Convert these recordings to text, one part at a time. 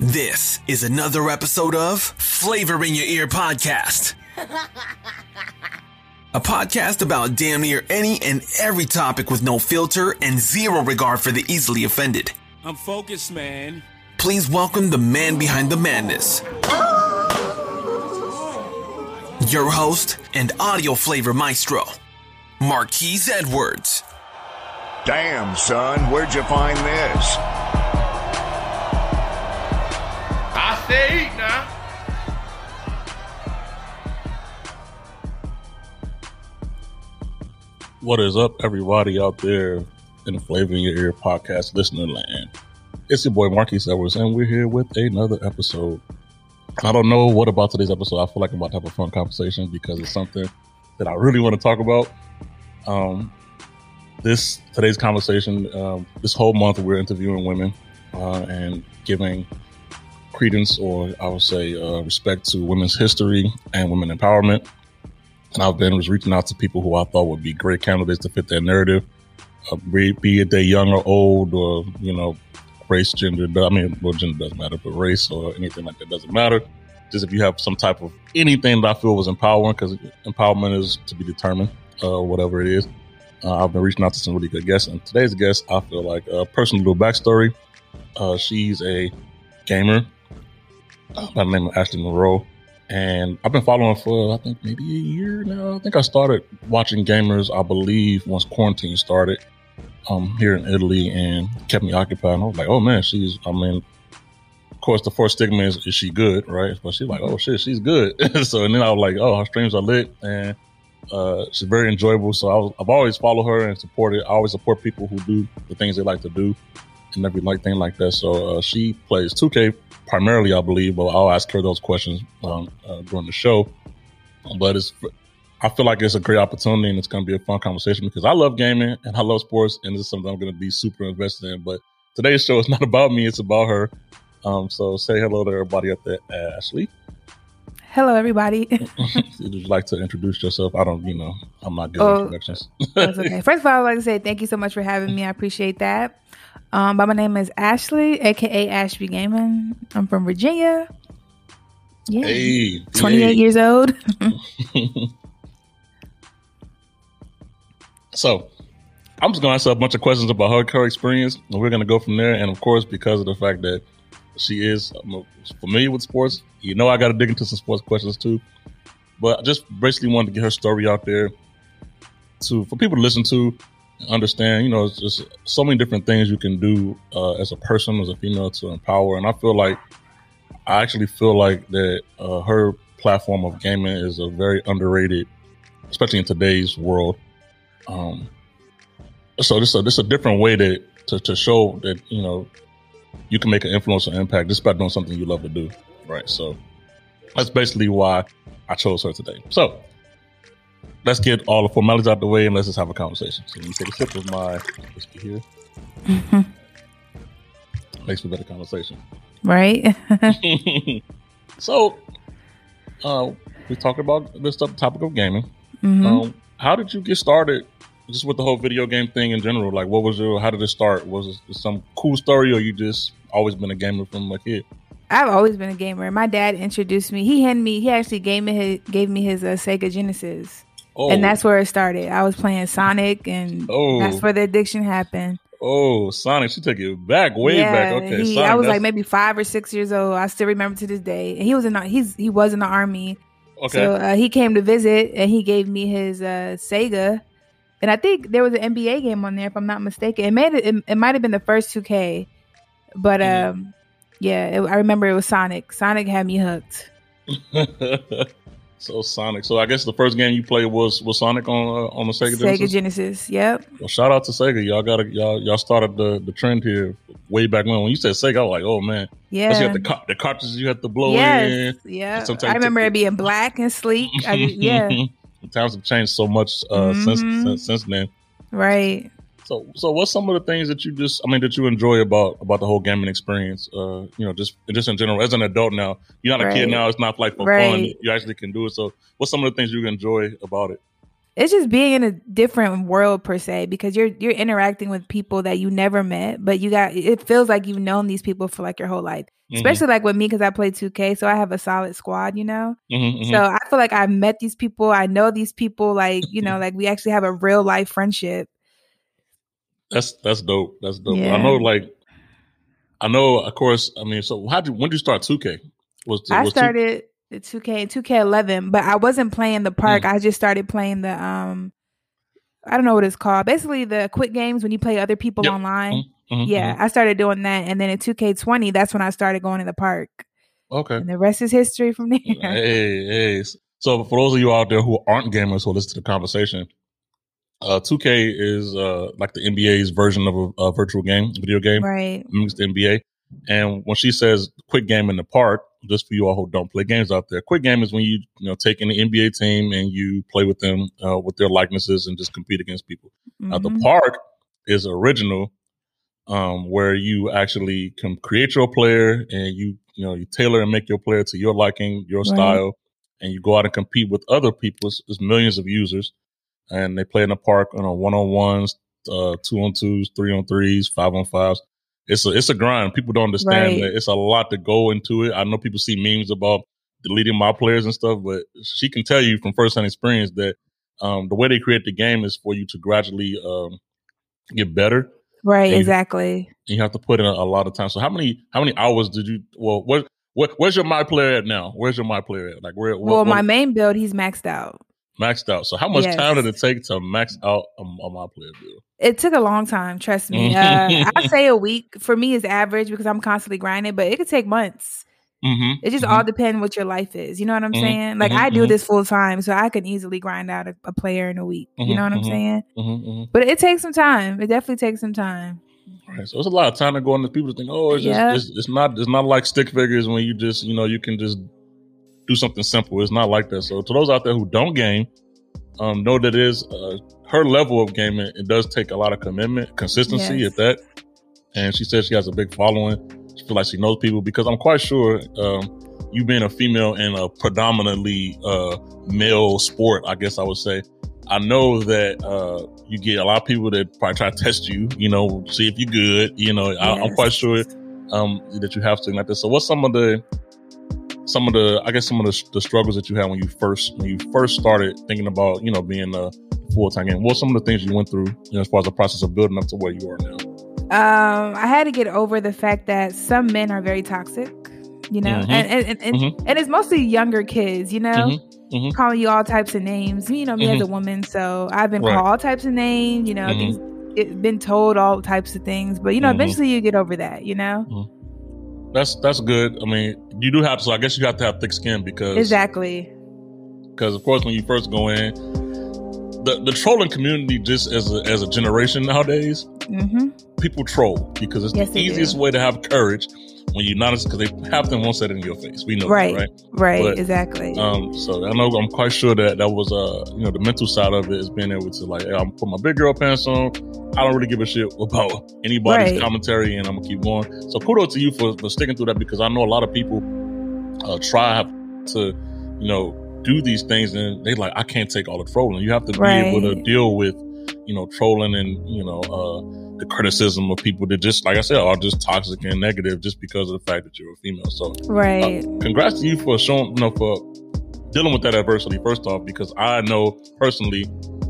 This is another episode of Flavor in Your Ear podcast. A podcast about damn near any and every topic with no filter and zero regard for the easily offended. I'm focused, man. Please welcome the man behind the madness. Your host and audio flavor maestro, Marquise Edwards. Damn, son, where'd you find this? Say eat now. What is up, everybody out there in the Flavor in Your Ear podcast listening land? It's your boy Marquis Edwards, and we're here with another episode. I don't know what about today's episode. I feel like I'm about to have a fun conversation because it's something that I really want to talk about. Um, this today's conversation, um, this whole month, we're interviewing women uh, and giving credence, or I would say, uh, respect to women's history and women empowerment. And I've been was reaching out to people who I thought would be great candidates to fit that narrative, uh, be, it they young or old, or you know, race, gender. I mean, well, gender doesn't matter, but race or anything like that doesn't matter. Just if you have some type of anything that I feel was empowering, because empowerment is to be determined, uh, whatever it is. Uh, I've been reaching out to some really good guests, and today's guest, I feel like a personal little backstory. Uh, she's a gamer uh, name of Ashley Monroe. And I've been following for I think maybe a year now. I think I started watching gamers, I believe, once quarantine started um, here in Italy and kept me occupied. And I was like, oh man, she's, I mean, of course, the first stigma is, is she good, right? But she's like, oh shit, she's good. so, and then I was like, oh, her streams are lit and uh, she's very enjoyable. So I was, I've always followed her and supported. I always support people who do the things they like to do and every like thing like that. So uh, she plays 2K primarily, I believe, but I'll ask her those questions um, uh, during the show. But it's, I feel like it's a great opportunity and it's going to be a fun conversation because I love gaming and I love sports and this is something I'm going to be super invested in. But today's show is not about me; it's about her. Um, so say hello to everybody up there, Ashley. Hello, everybody. Would you like to introduce yourself? I don't, you know, I'm not good at Oh, introductions. That's okay. First of all, I would like to say thank you so much for having me. I appreciate that. Um, but my name is Ashley, aka Ashby Gaming. I'm from Virginia. Yeah. hey, 28 hey. years old. So I'm just gonna ask her a bunch of questions about her, her experience, and we're gonna go from there. And of course, because of the fact that she is familiar with sports, you know, I got to dig into some sports questions too. But I just basically wanted to get her story out there to for people to listen to, understand. You know, it's just so many different things you can do uh, as a person, as a female, to empower. And I feel like I actually feel like that uh, her platform of gaming is a very underrated, especially in today's world. Um, so this is a, this is a different way to, to to show that you know you can make an influence or impact just by doing something you love to do, right? So that's basically why I chose her today. So let's get all the formalities out the way and let's just have a conversation. So let me take a sip of my whiskey here. Makes for better conversation. right? so uh, we talked about this topic of gaming. Mhm. Um, how did you get started? Just with the whole video game thing in general, like what was your? How did it start? Was it some cool story, or you just always been a gamer from a kid? I've always been a gamer. My dad introduced me. He handed me. He actually gave me his, gave me his uh, Sega Genesis, Oh, and that's where it started. I was playing Sonic, and Oh. that's where the addiction happened. oh Sonic. She took it back, way back. Okay, he, Sonic, I was that's- like maybe five or six years old. I still remember to this day. And he was in the, he's he was in the army, okay. so uh, he came to visit and he gave me his uh, Sega, and I think there was an NBA game on there if I'm not mistaken. It made it. It, it might have been the first 2K, but Mhm. um, yeah, it, I remember it was Sonic. Sonic had me hooked. so Sonic. So I guess the first game you played was was Sonic on uh, on the Sega Sega Genesis. Genesis. Yep. Well, shout out to Sega. Y'all got y'all y'all started the the trend here way back when. When you said Sega, I was like, oh man. Yeah. You had the car- the cartridges you had to blow in. Yeah. Sometimes I remember take it being black and sleek. I, yeah. Times have changed so much uh, since, Mhm. since since then. Right. So, so what's some of the things that you just, I mean, that you enjoy about about the whole gaming experience? Uh, you know, just just in general, as an adult now, you're not a kid now. It's not like for fun. You actually can do it. So, what's some of the things you enjoy about it? it's just being in a different world per se because you're you're interacting with people that you never met, but you got it feels like you've known these people for like your whole life. Mhm. Especially like with me because I play 2K, so I have a solid squad, you know. Mhm, mhm. So I feel like I've met these people. I know these people. Like you know, like we actually have a real life friendship. That's that's dope. That's dope. Yeah. I know, like, I know. Of course, I mean, so how did when did you start two K? Was I was started the 2K 2K11, but I wasn't playing the park. Mm. I just started playing the um I don't know what it's called. Basically the quick games when you play other people Yep. online. Mhm, Yeah, I started doing that and then in 2K20 that's when I started going to the park. Okay. And the rest is history from there. Hey, hey. So for those of you out there who aren't gamers who listen to the conversation, uh, 2K is uh like the NBA's version of a, a virtual game, video game. right. mimics the NBA. And when she says quick game in the park, just for you all who don't play games out there, quick game is when you you know take an NBA team and you play with them uh, with their likenesses and just compete against people. Now the Mhm. park is original, um, where you actually can create your player and you you know you tailor and make your player to your liking, your Right. style, and you go out and compete with other people. It's millions of users, and they play in the park on you know, one on ones, uh, two on twos, three on threes, five on fives. It's a it's a grind. People don't understand Right. that it's a lot to go into it. I know people see memes about deleting my players and stuff, but she can tell you from firsthand experience that um, the way they create the game is for you to gradually um, get better. Right, and- exactly. You have to put in a, a lot of time. So how many how many hours did you? Well, what what where's your my player at now? Where's your my player at? Like where? well, what, my what- main build he's maxed out. Maxed out. So how much Yes. time did it take to max out a, a my player build? It took a long time, trust me. Uh, I say a week for me is average because I'm constantly grinding, but it could take months. Mm-hmm. It just all depends what your life is. You know what I'm Mhm, saying? Like I do mhm. this full time, so I can easily grind out a, a player in a week. you know what I'm saying? Mm-hmm, mm-hmm. But it takes some time. It definitely takes some time. Right. So it's a lot of time to go into people to think, oh, it's just it's, it's not it's not like stick figures when you just you know you can just do something simple. It's not like that. So to those out there who don't game, um, know that it is uh, her level of gaming. It does take a lot of commitment, consistency Yes. at that. And she says she has a big following. She feels like she knows people because I'm quite sure um, you being a female in a predominantly uh, male sport, I guess I would say. I know that uh, you get a lot of people that probably try to test you, you know, see if you're good. You know, I, I'm quite sure um, that you have something like this. So, what's some of the, some of the, I guess, some of the, the struggles that you had when you first, when you first started thinking about, you know, being a full time game? What's some of the things you went through, you know, as far as the process of building up to where you are now? Um, I had to get over the fact that some men are very toxic. You know, Mhm. and and, and, and, Mhm. and it's mostly younger kids. You know, Mhm. Mhm. calling you all types of names. You know, me as a woman, so I've been Right. called all types of names. You know, things it, been told all types of things. But you know, eventually you get over that. You know, That's that's good. I mean, you do have to. So I guess you have to have thick skin because exactly. because of course when you first go in, the the trolling community just as a, as a generation nowadays, hmm people troll because it's Yes, the easiest do. way to have courage when you're not because they half them won't say it in your face. We know Right. that, right? Right. But, exactly. Um, so I know I'm quite sure that that was uh you know the mental side of it is being able to like hey, I'm put my big girl pants on. I don't really give a shit about anybody's Right. commentary, and I'm gonna keep going. So kudos to you for, for sticking through that because I know a lot of people uh, try to you know do these things and they like I can't take all the trolling. You have to be able to deal with you know trolling and you know uh the criticism of people that just like I said are just toxic and negative just because of the fact that you're a female. So right. congrats to you for showing, you know, for dealing with that adversity first off, because I know personally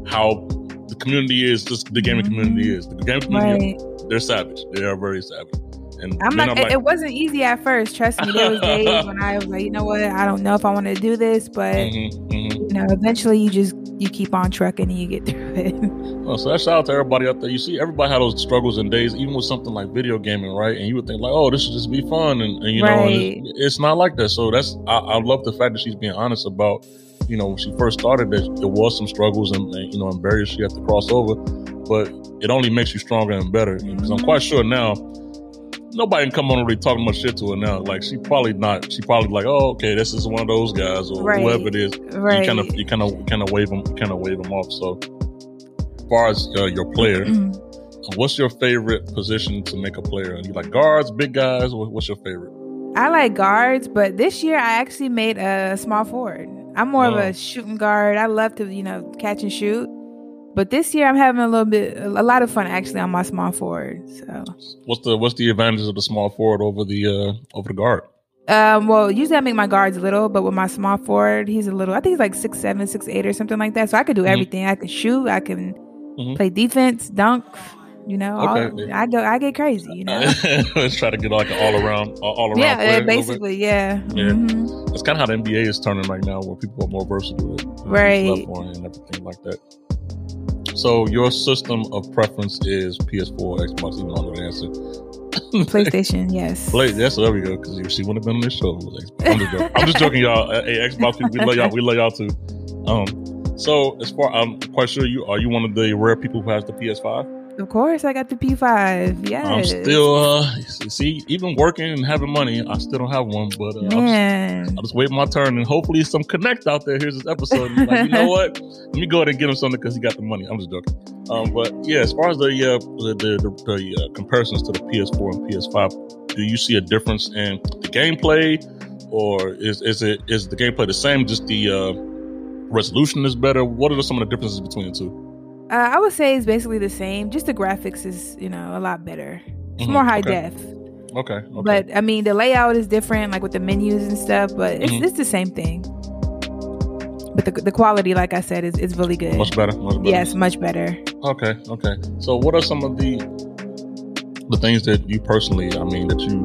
how the community is, just the gaming Mhm. community is. The gaming community, right. they're savage. They are very savage. And I'm then not. it, it wasn't easy at first. Trust me. There was days when I was like, you know what? I don't know if I want to do this, but Mhm, mhm. you know, eventually you just you keep on trucking and you get through it. Oh, so that shout out to everybody out there. You see, everybody had those struggles and days, even with something like video gaming, right? And you would think like, oh, this should just be fun, and, and you know, and it's, it's not like that. So that's I, I love the fact that she's being honest about, you know, when she first started, that there was some struggles and, and you know, and barriers she had to cross over, but it only makes you stronger and better. Because I'm quite sure now, nobody can come on and really talk much shit to her now. Like she probably not. She probably like, oh, okay, this is one of those guys or Right. whoever it is right. you kind of you kind of kind of wave them kind of wave them off. So, as far as uh, your player, what's your favorite position to make a player? You like guards, big guys? What's your favorite? I like guards, but this year I actually made a small forward. I'm more of Oh. a shooting guard. I love to, you know, catch and shoot. But this year I'm having a little bit, a lot of fun actually on my small forward. So, What's the what's the advantages of the small forward over the uh over the guard? um, well, usually I make my guards little, but with my small forward, he's a little. I think he's like six seven, six eight, or something like that. So I could do Mhm. everything. I can shoot. I can Mhm. play defense, dunk. You know, all- I go, I get crazy. You know, Let's try to get like an all around all, around. yeah, player yeah, a little bit. basically, yeah. Yeah. Mhm. That's kind of how the NBA is turning right now, where people are more versatile, Right. and everything like that. So your system of preference is PS4, Xbox, even know answer. PlayStation, yes. Play, yes, there we go. Because she wouldn't have been on this show, it was Xbox. I'm just joking, I'm just joking y'all. Hey, Xbox people, we love y'all. We love y'all too. Um, so as far I'm quite sure you are you one of the rare people who has the PS5. Of course, I got the P5. Yes. I'm still uh see even working and having money, I still don't have one. But uh, I'm just, man. Just wait my turn and hopefully some connect out there here's this episode. Like, you know what? Let me go ahead and get him something because he got the money. I'm just joking. Um, but yeah, as far as the uh, the the, the, the uh, comparisons to the PS4 and PS5, do you see a difference in the gameplay, or is is it is the gameplay the same? Just the uh, resolution is better. What are some of the differences between the two? Uh, I would say it's basically the same. Just the graphics is, you know, a lot better. It's Mhm, more high okay. def. Okay, okay. But I mean, the layout is different, like with the menus and stuff. But it's, Mhm. it's the same thing. But the, the quality, like I said, is, is really good. much better. Much better. Yes, much better. Okay, okay. So, what are some of the the things that you personally, I mean, that you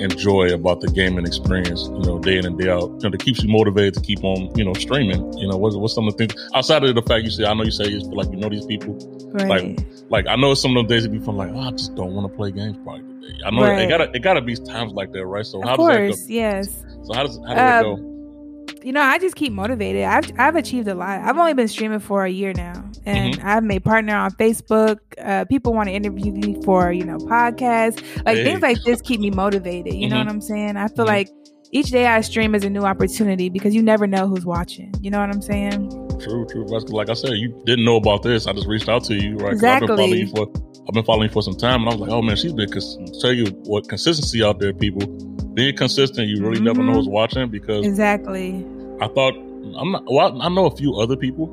enjoy about the gaming experience? You know, day in and day out, you know, that keeps you motivated to keep on, you know, streaming. You know, what's what's some of the things outside of the fact you say? I know you say feel like you know these people. Right. Like, I know some of those days you be feeling like, oh, I just don't want to play games probably today. I know Right. it gotta it gotta be times like that, right? So, how of does that go? yes. So, how does how does that Um, go? you know, I just keep motivated. I've I've achieved a lot. I've only been streaming for a year now, and Mm-hmm. I've made partner on Facebook. Uh, people want to interview me for you know podcasts, like Hey. things like this keep me motivated. You know Mhm. what I'm saying? I feel Mhm. like each day I stream is a new opportunity because you never know who's watching. You know what I'm saying? True, true. Like I said, you didn't know about this. I just reached out to you, right? 'Cause I've been following you for I've been following you for some time, and I was like, oh man, she's been. Cons- tell you what consistency out there, people. Being consistent, you really never know Mhm. who's watching because Exactly. I thought I'm not. Well, I know a few other people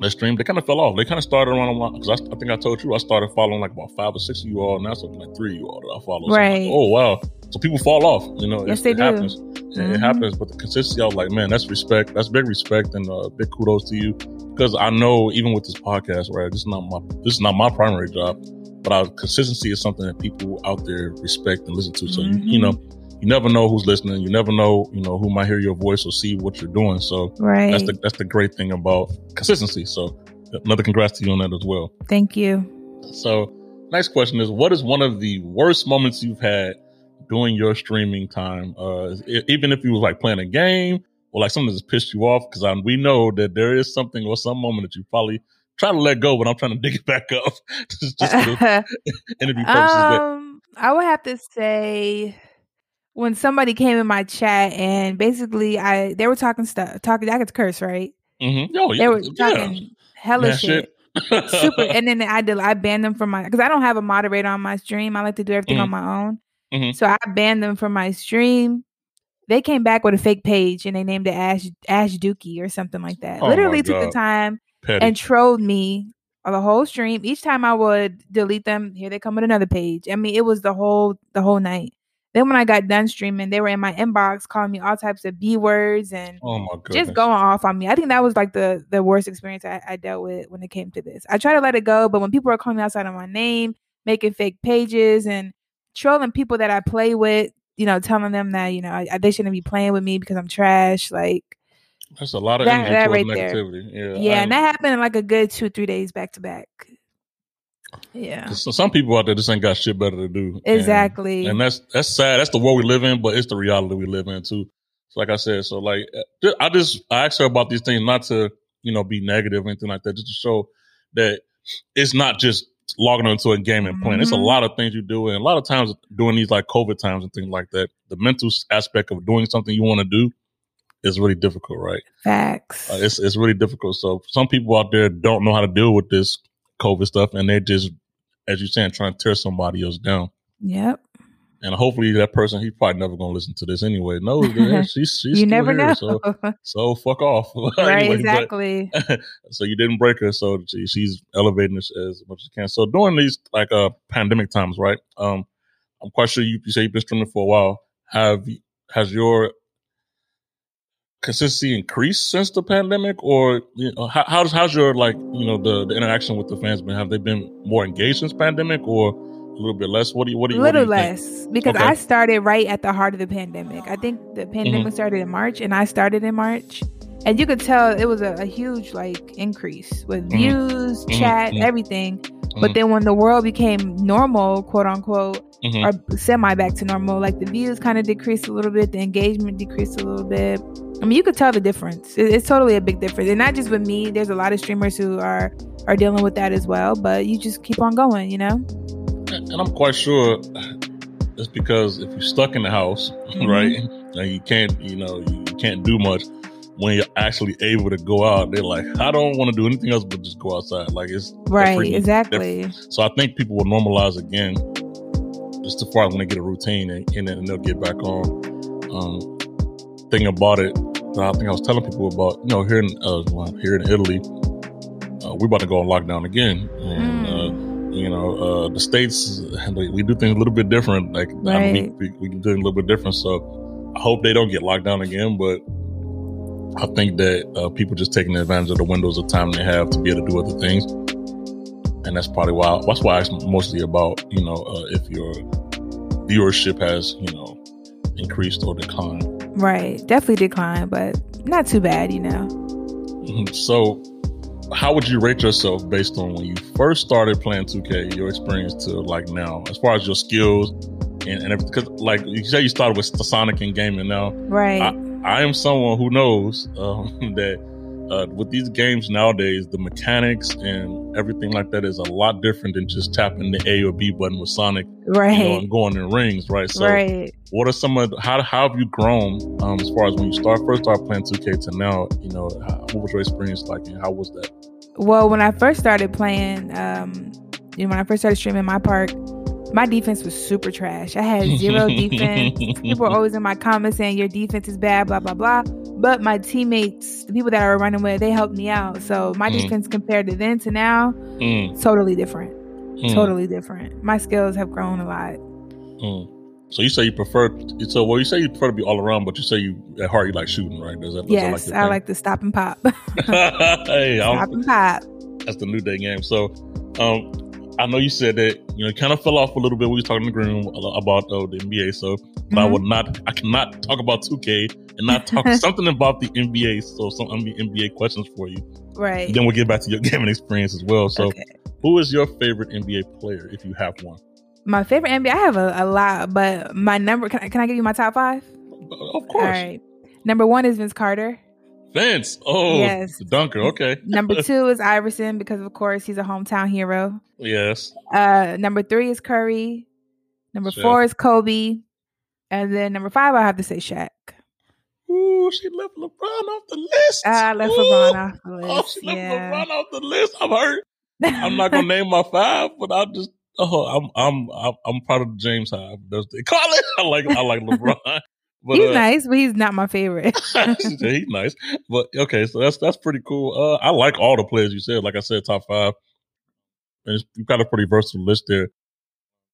that stream. They kind of fell off. They kind of started around because I, I think I told you I started following like about five or six of you all. Now something like three of you all that I follow. So I'm like, Right. oh wow. So people fall off. You know, Yes, it's- they it do. happens. Mhm. It happens, but the consistency, I was like, man, that's respect. That's big respect and uh, big kudos to you because I know even with this podcast, right? This is not my this is not my primary job, but our consistency is something that people out there respect and listen to. So you, you Mhm. know, you never know who's listening. You never know, you know, who might hear your voice or see what you're doing. So Right. that's the that's the great thing about consistency. So another congrats to you on that as well. Thank you. So next question is, what is one of the worst moments you've had during your streaming time? Uh, even if you was like playing a game or like something that's pissed you off, because we know that there is something or some moment that you probably try to let go, but I'm trying to dig it back up just, just interview purposes. but um, I would have to say when somebody came in my chat and basically I they were talking stuff talking I could curse right Mhm. Oh, they were yeah. talking hella Yeah, shit, shit. super and then I did I banned them from my because I don't have a moderator on my stream I like to do everything Mhm. on my own Mhm. so I banned them from my stream they came back with a fake page and they named it Ash Ash Dookie or something like that Oh literally took the time Petty. and trolled me on the whole stream. Each time I would delete them, here they come with another page. I mean, it was the whole the whole night. Then when I got done streaming, they were in my inbox calling me all types of b words and oh my just going off on me. I think that was like the the worst experience I, I dealt with when it came to this. I try to let it go, but when people are calling me outside of my name, making fake pages and trolling people that I play with, you know, telling them that you know I, they shouldn't be playing with me because I'm trash, like. That's a lot of that- that right there. Yeah, Yeah, and that happened in like a good two, three days back to back. Yeah, So some people out there just ain't got shit better to do. Exactly. and that's that's sad. That's the world we live in, but it's the reality we live in too. So like I said, so like uh, I just I asked her about these things not to you know be negative or anything like that, just to show that it's not just logging onto a game and playing. It's a Mhm. lot of things you do, and a lot of times during these like COVID times and things like that, the mental aspect of doing something you want to do is really difficult, right? Facts. Uh, it's it's really difficult. So some people out there don't know how to deal with this COVID stuff, and they're just, as you're saying, trying to tear somebody else down. yep. and hopefully that person he's probably never gonna listen to this anyway. That she's she's you never here, know. So so fuck off. right, Anyway, but- exactly. so you didn't break her, so she, she's elevating this as much as she can. So during these like uh pandemic times, right? Um, I'm quite sure you, you say you've been streaming for a while. Have has your consistency increased since the pandemic, or you know, how, how's how's your like you know the, the interaction with the fans been? Have they been more engaged since pandemic, or a little bit less? What do you what do you do little you think? less because Okay. I started right at the heart of the pandemic. I think the pandemic Mm-hmm. started in March, and I started in March, and you could tell it was a, a huge like increase with Mhm. views, Mhm. chat, Mhm. everything. But Mhm. then when the world became normal, quote unquote, Mhm. or semi back to normal, like the views kind of decreased a little bit, the engagement decreased a little bit. I mean, you could tell the difference. It- It's totally a big difference, and not just with me. There's a lot of streamers who are are dealing with that as well. But you just keep on going, you know. And I'm quite sure it's because if you're stuck in the house, Mhm. right, and you can't, you know, you can't do much. When you're actually able to go out, they're like, I don't want to do anything else but just go outside. Like it's Right, exactly. So I think people will normalize again, just as far when they get a routine and, and they'll get back on. Um, thing about it that I think I was telling people about, you know, here in uh, well, here in Italy, uh, we're about to go on lockdown again, and uh, you know, uh, the states we, we do things a little bit different. Like I mean, we, we, we can do it a little bit different. So I hope they don't get locked down again, but. I think that uh, people just taking advantage of the windows of time they have to be able to do other things, and that's probably why. That's why it's mostly about you know uh, if your viewership has you know increased or declined. Right. Definitely decline, but not too bad, you know. Mhm. So, how would you rate yourself based on when you first started playing 2K, your experience to like now, as far as your skills and, and because like you say you started with Sonic and gaming now. Right. I am someone who knows um, that uh, with these games nowadays, the mechanics and everything like that is a lot different than just tapping the A or B button with Sonic, right. you know, and going in rings, right? So, right. what are some of how how have you grown um, as far as when you start first started playing 2K to now? You know, how, what was your experience like, and how was that? Well, when I first started playing, um, you know, when I first started streaming my park, my defense was super trash. I had zero defense. People were always in my comments saying your defense is bad, blah blah blah. But my teammates, the people that I were running with, they helped me out. So my Mm. defense compared to then to now, Mm, totally different. mm, Totally different. My skills have grown a lot. mm. So you say you prefer so well you say you prefer to be all around, but you say you at heart you like shooting, right? Does that, does Yes, that I like like to stop and pop. hey, I'm- stop and pop. that's the new day game. So, um, I know you said that you know kind of fell off a little bit. We was talking in the green room about uh, the NBA. So, but I will not. I cannot talk about 2K and not talk something about the NBA. So, some NBA questions for you. Right. Then we'll get back to your gaming experience as well. So, okay. who is your favorite NBA player if you have one? My favorite NBA, I have a, a lot, but my number, can I, can I give you my top five? Of course, All right. Number one is Vince Carter. Vince. Oh, Yes. the dunker. Okay. Number two is Iverson because, of course, he's a hometown hero. yes. Uh, number three is Curry. Number four is Kobe. And then number five, I have to say Shaq. Ooh, she left LeBron off the list. I left Ooh. LeBron off the Oh, list. she left yeah. LeBron off the list. I'm hurt. I'm not gonna name my five, but I'll just oh I'm I'm I'm, I'm proud of James Hive. That's they call it. I like I like LeBron. But he's uh, nice, but he's not my favorite. he's nice. But okay, so that's that's pretty cool. Uh I like all the players you said. Like I said, top five. And it's, you've got a pretty versatile list there.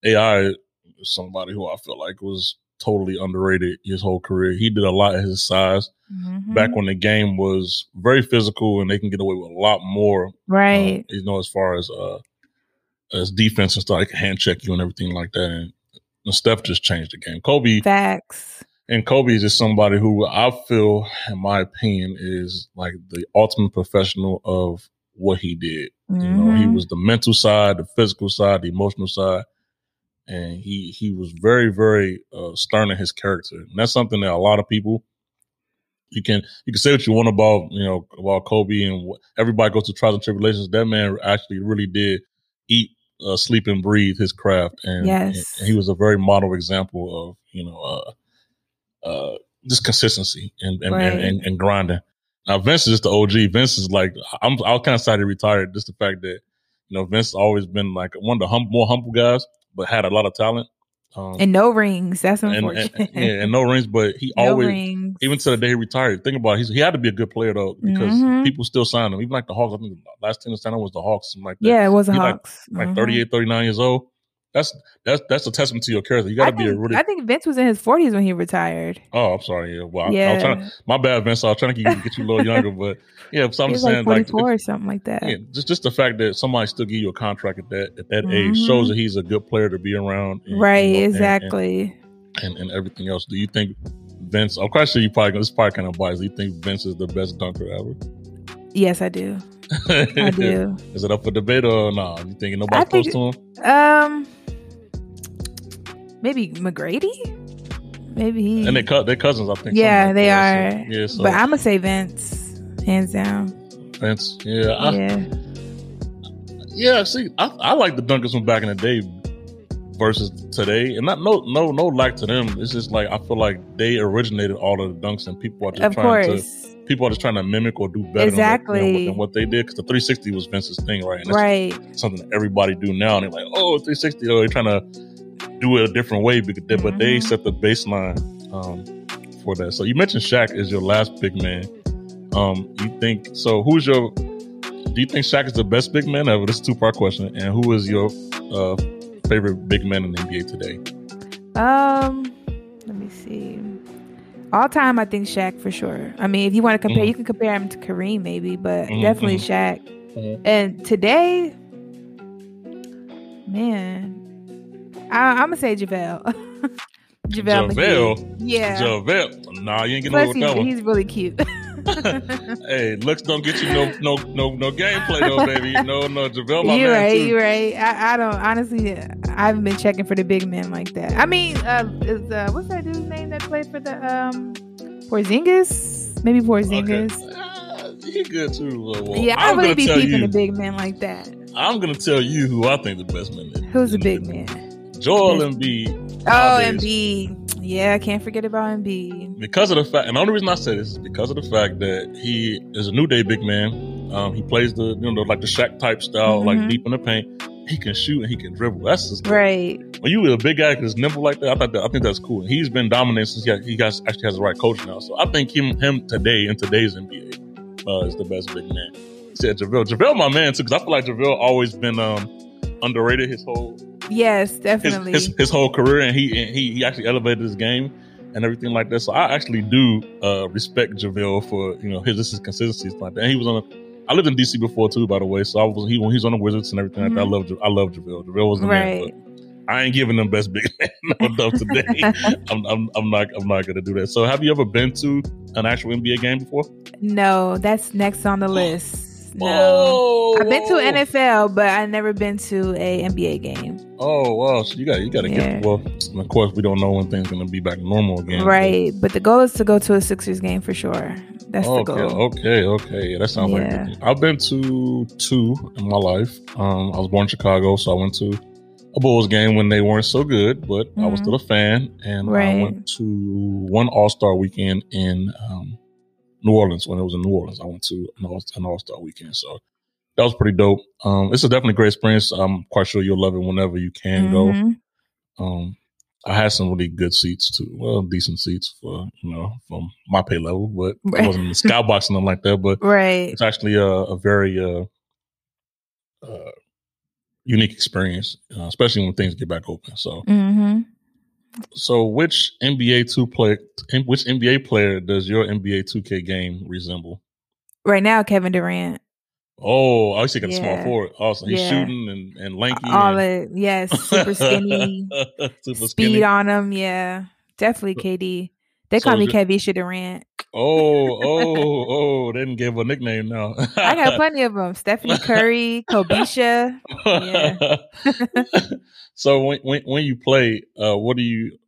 AI is somebody who I feel like was totally underrated his whole career. He did a lot at his size Mhm. back when the game was very physical and they can get away with a lot more right. um, you know, as far as uh as defense and stuff, like hand check you and everything like that. And, and Steph just changed the game. Kobe Facts. And Kobe is just somebody who I feel, in my opinion, is like the ultimate professional of what he did. You know, he Mhm. was the mental side, the physical side, the emotional side. And he he was very, very uh, stern in his character. And that's something that a lot of people you can you can say what you want about you know about Kobe and everybody goes through trials and tribulations. That man actually really did eat, uh, sleep, and breathe his craft, and, Yes. and he was a very model example of you know uh, uh, just consistency and and, Right. and, and and grinding. Now Vince is just the OG. Vince is like I'm I was kind of sad he retired. Just the fact that you know Vince always been like one of the hum, more humble guys, but had a lot of talent. Um, And no rings. That's and, unfortunate. and- yeah, and no rings, but he no always rings. even to the day he retired. Think about it, he's, he had to be a good player though because Mhm. people still signed him. Even like the Hawks, I think the last team to sign him was the Hawks, like that. yeah, it was the He's like- Hawks. like Mhm. 38, 39 years old. That's that's that's a testament to your character. You got to be a really. I think Vince was in his 40s when he retired. oh, I'm sorry. Yeah, well, I- I, Yeah. was trying to, my bad, Vince. I was trying to get you, get you a little younger, but yeah. So I'm just was saying, like like, 44 if- or something like that. yeah, just just the fact that somebody still give you a contract at that at that age Mhm. shows that he's a good player to be around. and, right, you know, and- and- exactly. and, and everything else. Do you think Vince? I'm quite sure you probably this is probably kind of biased. Do you think Vince is the best dunker ever? yes, I do. I do. is it up for debate or no? You thinking nobody's I think- close to him? Um, maybe McGrady. Maybe he. And they cut their cousins, I think. yeah, like they that. are. So, yeah, so but I'm gonna say Vince, hands down. Vince. Yeah, I, yeah, yeah. See, I, I like the dunkers from back in the day versus today, and not no no no lack to them. It's just like I feel like they originated all of the dunks, and people are just of trying to people are just trying to mimic or do better Exactly. than, what, than what they did because the 360 was Vince's thing, right? And Right. something that everybody do now, and they're like, oh, 360, oh, they're trying to do it a different way, because they, but they Mhm. set the baseline um, for that. So you mentioned Shaq is your last big man. Um, you think so? Who's your? Do you think Shaq is the best big man ever? This is a two part question. And who is your uh, favorite big man in the NBA today? Um, let me see. All time, I think Shaq for sure. I mean, if you want to compare, Mhm. you can compare him to Kareem, maybe, but Mhm, definitely mhm. Shaq. Mhm. And today, man, I, I'm gonna say JaVale. JaVale. JaVale? McGee. Yeah. JaVale. Nah, you ain't getting away Plus, with that he's, one. he's really cute. hey, looks don't get you no no no no gameplay though, baby. No no JaVale, my you're right. You're right. I, I don't honestly. I haven't been checking for the big men like that. I mean, uh, is uh, what's that dude's name that played for the um, Porzingis? Maybe Porzingis. Okay. Uh, he good too. Uh, well, Yeah, I I'm really be deep you. into big men like that. I'm gonna tell you who I think the best man is. Who's the big man? Joel Embiid. Oh. Embiid. Yeah, I can't forget about Embiid. Because of the fact, and the only reason I say this is because of the fact that he is a new day big man. Um, he plays the you know like the Shaq type style, like Mhm. deep in the paint. He can shoot and he can dribble. That's just Right. when you a big guy that's nimble like that. I thought that, I think that's cool. And he's been dominating since he, got, he got, actually has the right coach now. So I think him him today in today's NBA uh, is the best big man. He said JaVale. JaVale, my man too, because I feel like JaVale always been um, underrated his whole Yes, definitely. his, his whole career, and he and he he actually elevated his game and everything like that. So I actually do uh, respect JaVale for you know his this is consistency like that. And he was on. A, I lived in DC before too, by the way. So I was he when he was on the Wizards and everything like that. I Mhm. love I love JaVale. JaVale was the man. right. But I ain't giving them best big man no dub today. I'm, I'm I'm not I'm not gonna do that. So have you ever been to an actual NBA game before? No, that's next on the list. No. Oh, I've been to NFL, but I've never been to a NBA game. Oh wow, so you got you got to Yeah. get well. Of course, we don't know when things are gonna be back normal again. Right. But the goal is to go to a Sixers game for sure. That's the okay, goal. okay, okay. Yeah, that sounds like Yeah. a good. I've been to two in my life. Um, I was born in Chicago, so I went to a Bulls game when they weren't so good, but I was Mhm. still a fan. And I went to one All Star weekend in um, New Orleans when it was in New Orleans. I went to an All- Star weekend, so that was pretty dope. Um, it's a definitely great experience. I'm quite sure you'll love it whenever you can go. Mhm. Um, I had some really good seats too. Well, decent seats for you know from my pay level, but Right. it wasn't in the skybox or nothing like that. But Right. it's actually a, a very uh, uh, unique experience, uh, especially when things get back open. So, hmm so which NBA two play, which NBA player does your NBA two K game resemble? Right now, Kevin Durant. Oh, I see, got a small Yeah. forward. Awesome, he's Yeah. shooting and, and lanky. All and, it. Yes. Super skinny. super speed skinny. on him. Yeah. Definitely KD. They So call me is Kevisha Durant. Oh, oh, oh! They didn't give a nickname now. I got plenty of them. Stephanie Curry, Kobisha. So when, when when you play, uh, what do you?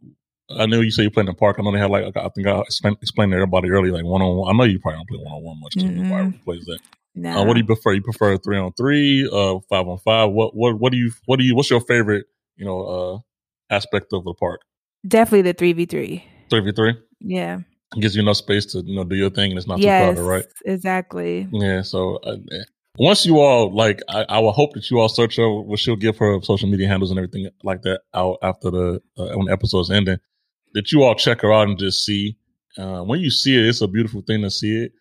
I know you say you play in the park. I know they have like I think I explained, explained to everybody early, like one on one. I know you probably don't play one on one much. Mm-mm. Nobody plays that. No. Uh, what do you prefer? You prefer three on three, uh, five on five? What what what do you what do you? What's your favorite? You know, uh, aspect of the park? Definitely the 3v3. Three v three Yeah. gives you enough space to you know do your thing, and it's not too crowded, right? Exactly. Yeah. So uh, once you all like, I, I will hope that you all search her. Well, she'll give her social media handles and everything like that out after the uh, when the episode's ending. That you all check her out and just see. Uh, when you see it, it's a beautiful thing to see it.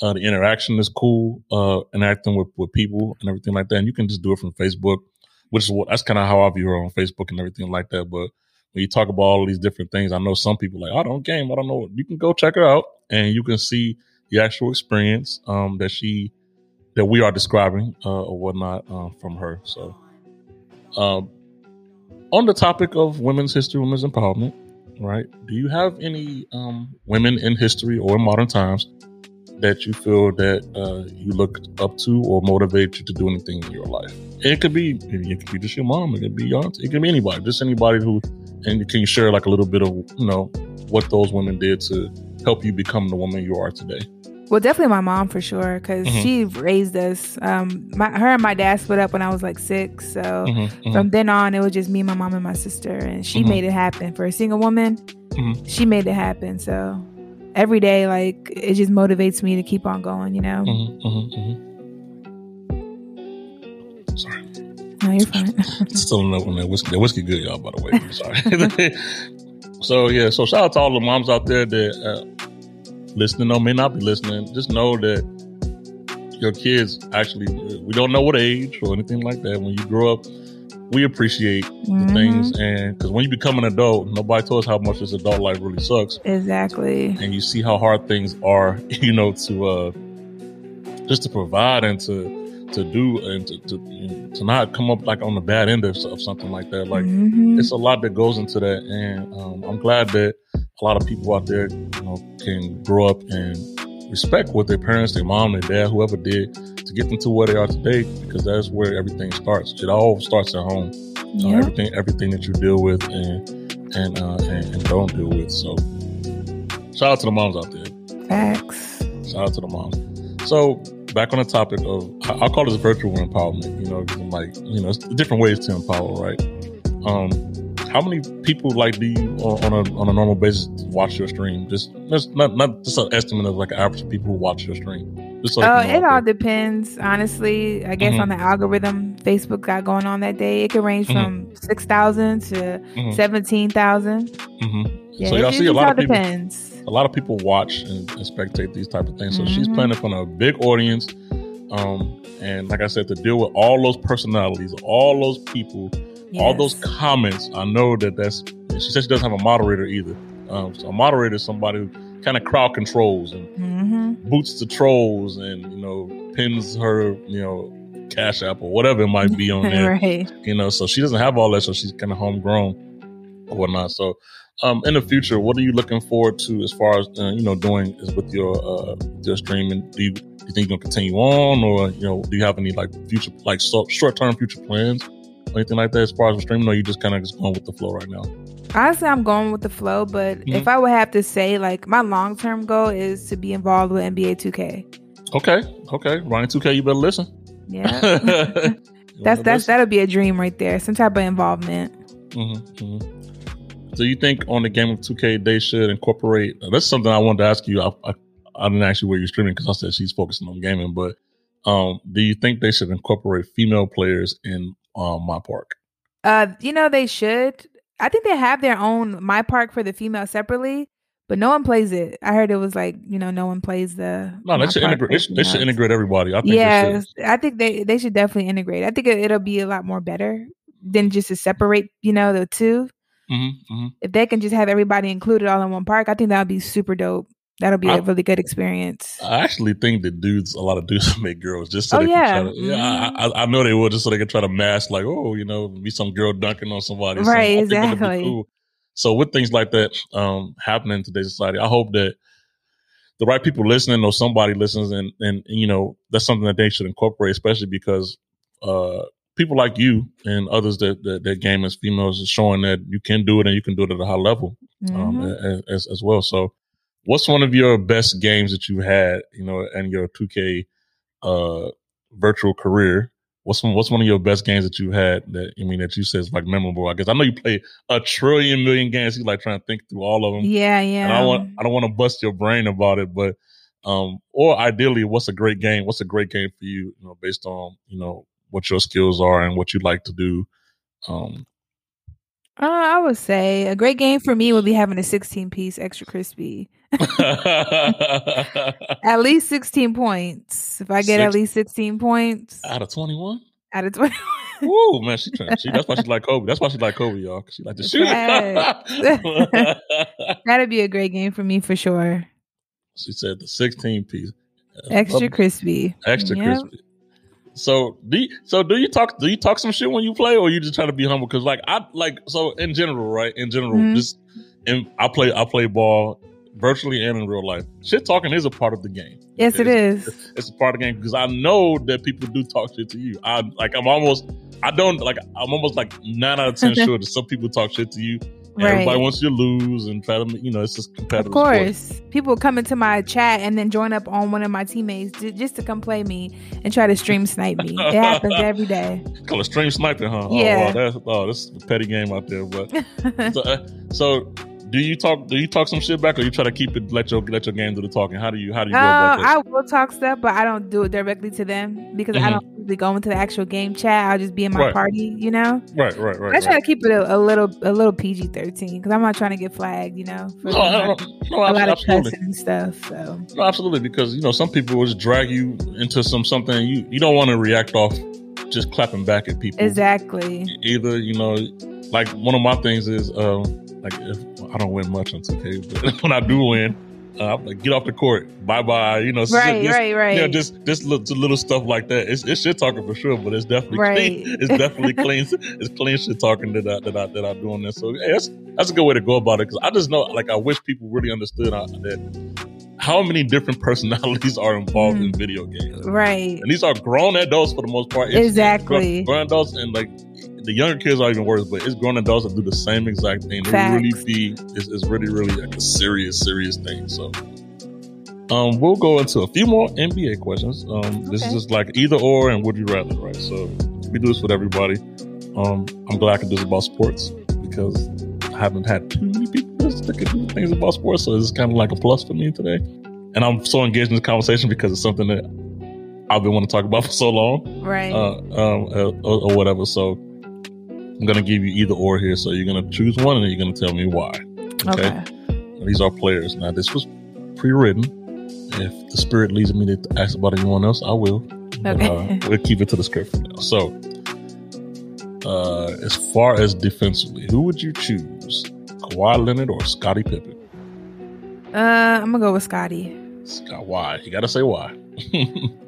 Uh, the interaction is cool, uh, interacting with, with people and everything like that. And you can just do it from Facebook, which is what that's kind of how I view her on Facebook and everything like that. But when you talk about all these different things, I know some people like, I don't game, I don't know. You can go check her out and you can see the actual experience um, that she that we are describing uh, or whatnot uh, from her. So, um, on the topic of women's history, women's empowerment, right? Do you have any um, women in history or in modern times that you feel that uh, you look up to or motivate you to do anything in your life? It could be it could be just your mom, it could be your auntie, it could be anybody, just anybody who, and can you share like a little bit of you know what those women did to help you become the woman you are today? Well, definitely my mom for sure, because Mhm. she raised us. Um, my her and my dad split up when I was like six, so Mhm, mhm. from then on, it was just me, my mom, and my sister, and she Mhm. made it happen. For a single woman, Mhm. she made it happen. So every day, like it just motivates me to keep on going. You know? Sorry. No, you're fine. Still that, on that whiskey. That whiskey good, y'all, by the way. I'm sorry. so, yeah. So, shout out to all the moms out there that uh, listening or may not be listening. Just know that your kids actually, we don't know what age or anything like that. When you grow up, we appreciate the Mhm. things. And because when you become an adult, nobody told us how much this adult life really sucks. Exactly. And you see how hard things are, you know, to, uh, just to provide and to, to do and to, to, to not come up like on the bad end of, of something like that. Like, Mhm. it's a lot that goes into that, and um, I'm glad that a lot of people out there, you know, can grow up and respect what their parents, their mom, their dad, whoever did to get them to where they are today, because that's where everything starts. It all starts at home. Uh, everything, everything that you deal with and and, uh, and and don't deal with. So, shout out to the moms out there. Facts. Shout out to the moms. So back on the topic of, I- I'll call this virtual empowerment. You know, I'm like you know, it's different ways to empower, right? Um, how many people like do you on on a on a normal basis watch your stream? Just just not not just an estimate of like an average of people who watch your stream. Just so Oh, can know it all depends, honestly. I guess Mhm. on the algorithm Facebook got going on that day, it could range Mhm. from six thousand to Mhm. seventeen thousand. Mhm. Yeah, so y'all see a lot of people. depends. a lot of people watch and, and spectate these type of things. So she's playing in front of a big audience. Um, and like I said, to deal with all those personalities, all those people, all those comments, I know that that's, she said she doesn't have a moderator either. Um, so a moderator is somebody who kind of crowd controls and hmm boots the trolls and, you know, pins her, you know, cash app or whatever it might be on there right. you know so she doesn't have all that so she's kind of homegrown or whatnot. So um in the future what are you looking forward to as far as uh, you know doing is with your uh your streaming? Do you, do you think you're gonna continue on or you know do you have any like future like so, short-term future plans anything like that as far as the streaming or you just kind of just going with the flow right now Honestly, I'm going with the flow, but Mhm. if I would have to say, like, my long term goal is to be involved with NBA 2K. okay okay ronnie 2k you better listen Yeah. That's that's listen. that'll be a dream right there. Some type of involvement. Mm-hmm, So you think on the game of 2K they should incorporate? That's something I wanted to ask you. I, I, I didn't ask you where you're streaming because I said she's focusing on gaming. But um, do you think they should incorporate female players in um, my park? Uh, you know they should. I think they have their own my park for the female separately, but no one plays it. I heard it was like you know no one plays the. No, they should integrate. They should, they should integrate everybody. I think. Yeah, They should. I think they they should definitely integrate. I think it, it'll be a lot more better than just to separate. You know the two. Mm-hmm, mm-hmm. If they can just have everybody included all in one park, I think that would be super dope. That'll be I- a really good experience. I actually think that dudes, a lot of dudes make girls just so Oh, they yeah. can try to. Yeah, Mhm. I, I, know they will just so they can try to mask like, oh, you know, be some girl dunking on somebody. Right, I think that'd be exactly. cool. So with things like that um, happening in today's society, I hope that the right people listening or somebody listens and and you know that's something that they should incorporate, especially because uh, people like you and others that, that that game as females is showing that you can do it and you can do it at a high level um, Mhm. as, as well. So, what's one of your best games that you've had, you know, in your 2K uh, virtual career? What's one, what's one of your best games that you've had that I mean that you said is like memorable? I guess I know you play a trillion million games. You like trying to think through all of them. Yeah, yeah. And I want I don't want to bust your brain about it, but Um, or ideally, what's a great game? What's a great game for you? You know, based on you know what your skills are and what you like to do. Um, Uh, I would say a great game for me would be having a 16 piece extra crispy. At least 16 points. If I get at least 16 points out of twenty one. out of 20. Woo, man, she trying. She, that's why she like Kobe. That's why she like Kobe, y'all. she like to shoot. That'd be a great game for me for sure. she said the sixteen piece. Extra crispy. extra Yep. crispy. So do you, so do you talk do you talk some shit when you play or you just try to be humble? Because like I like so in general, right? In general, Mhm. just and I play I play ball virtually and in real life. Shit talking is a part of the game. Yes, it It's- is. It's a part of the game because I know that people do talk shit to you. I like I'm almost I don't like I'm almost like nine out of ten sure that some people talk shit to you. And Right. Everybody wants you to lose and try to you know it's just competitive. Of sport. course. People come into my chat and then join up on one of my teammates ju- just to come play me and try to stream snipe me. It happens every day. Call it stream sniping, huh? Yeah. Oh, wow, that's oh, this is a petty game out there. But so, uh, so do you talk? Do you talk some shit back, or you try to keep it? Let your let your game do the talking. How do you how do you Uh, go about that? I will talk stuff, but I don't do it directly to them because I Mhm. don't really go into the actual game chat. I'll just be in my Right. party, you know. right, right, right. I try right. to keep it a, a little a little PG thirteen because I'm not trying to get flagged, you know, for No, I no, a lot of cussing and stuff. So No, absolutely, because you know some people will just drag you into some something you you don't want to react off just clapping back at people. exactly, Either you know, like one of my things is um like if I don't win much on 2K, but when I do win, uh, I'm like get off the court, bye bye. You know, right, just, right, right. You know, just just little, little stuff like that. It's, it's shit talking for sure, but it's definitely Right. clean. It's definitely clean. It's clean shit talking that I that I that I do on this. So hey, that's that's a good way to go about it because I just know like I wish people really understood uh, that how many different personalities are involved in video games. right. And these are grown adults for the most part. It's Exactly. Grown, grown adults and like the younger kids are even worse, but it's grown adults that do the same exact thing. It really be it's, it's really, really like a serious, serious thing. So um we'll go into a few more NBA questions. Um this is just like either or and would you rather, right? So we do this with everybody. Um I'm glad I can do this about sports because I haven't had too many people that can do things about sports. So it's kind of like a plus for me today. And I'm so engaged in this conversation because it's something that I've been wanting to talk about for so long Right. uh, um, uh, or, or whatever. So I'm gonna give you either or here. So you're gonna choose one, and then you're gonna tell me why. Okay. okay. These are players. Now this was pre-written. If the spirit leads me to ask about anyone else, I will. But, Okay. uh, we'll keep it to the script for now. So, uh, as far as defensively, who would you choose? Kawhi Leonard or Scottie Pippen? Uh, I'm gonna go with Scottie. Scott, why? You gotta say why.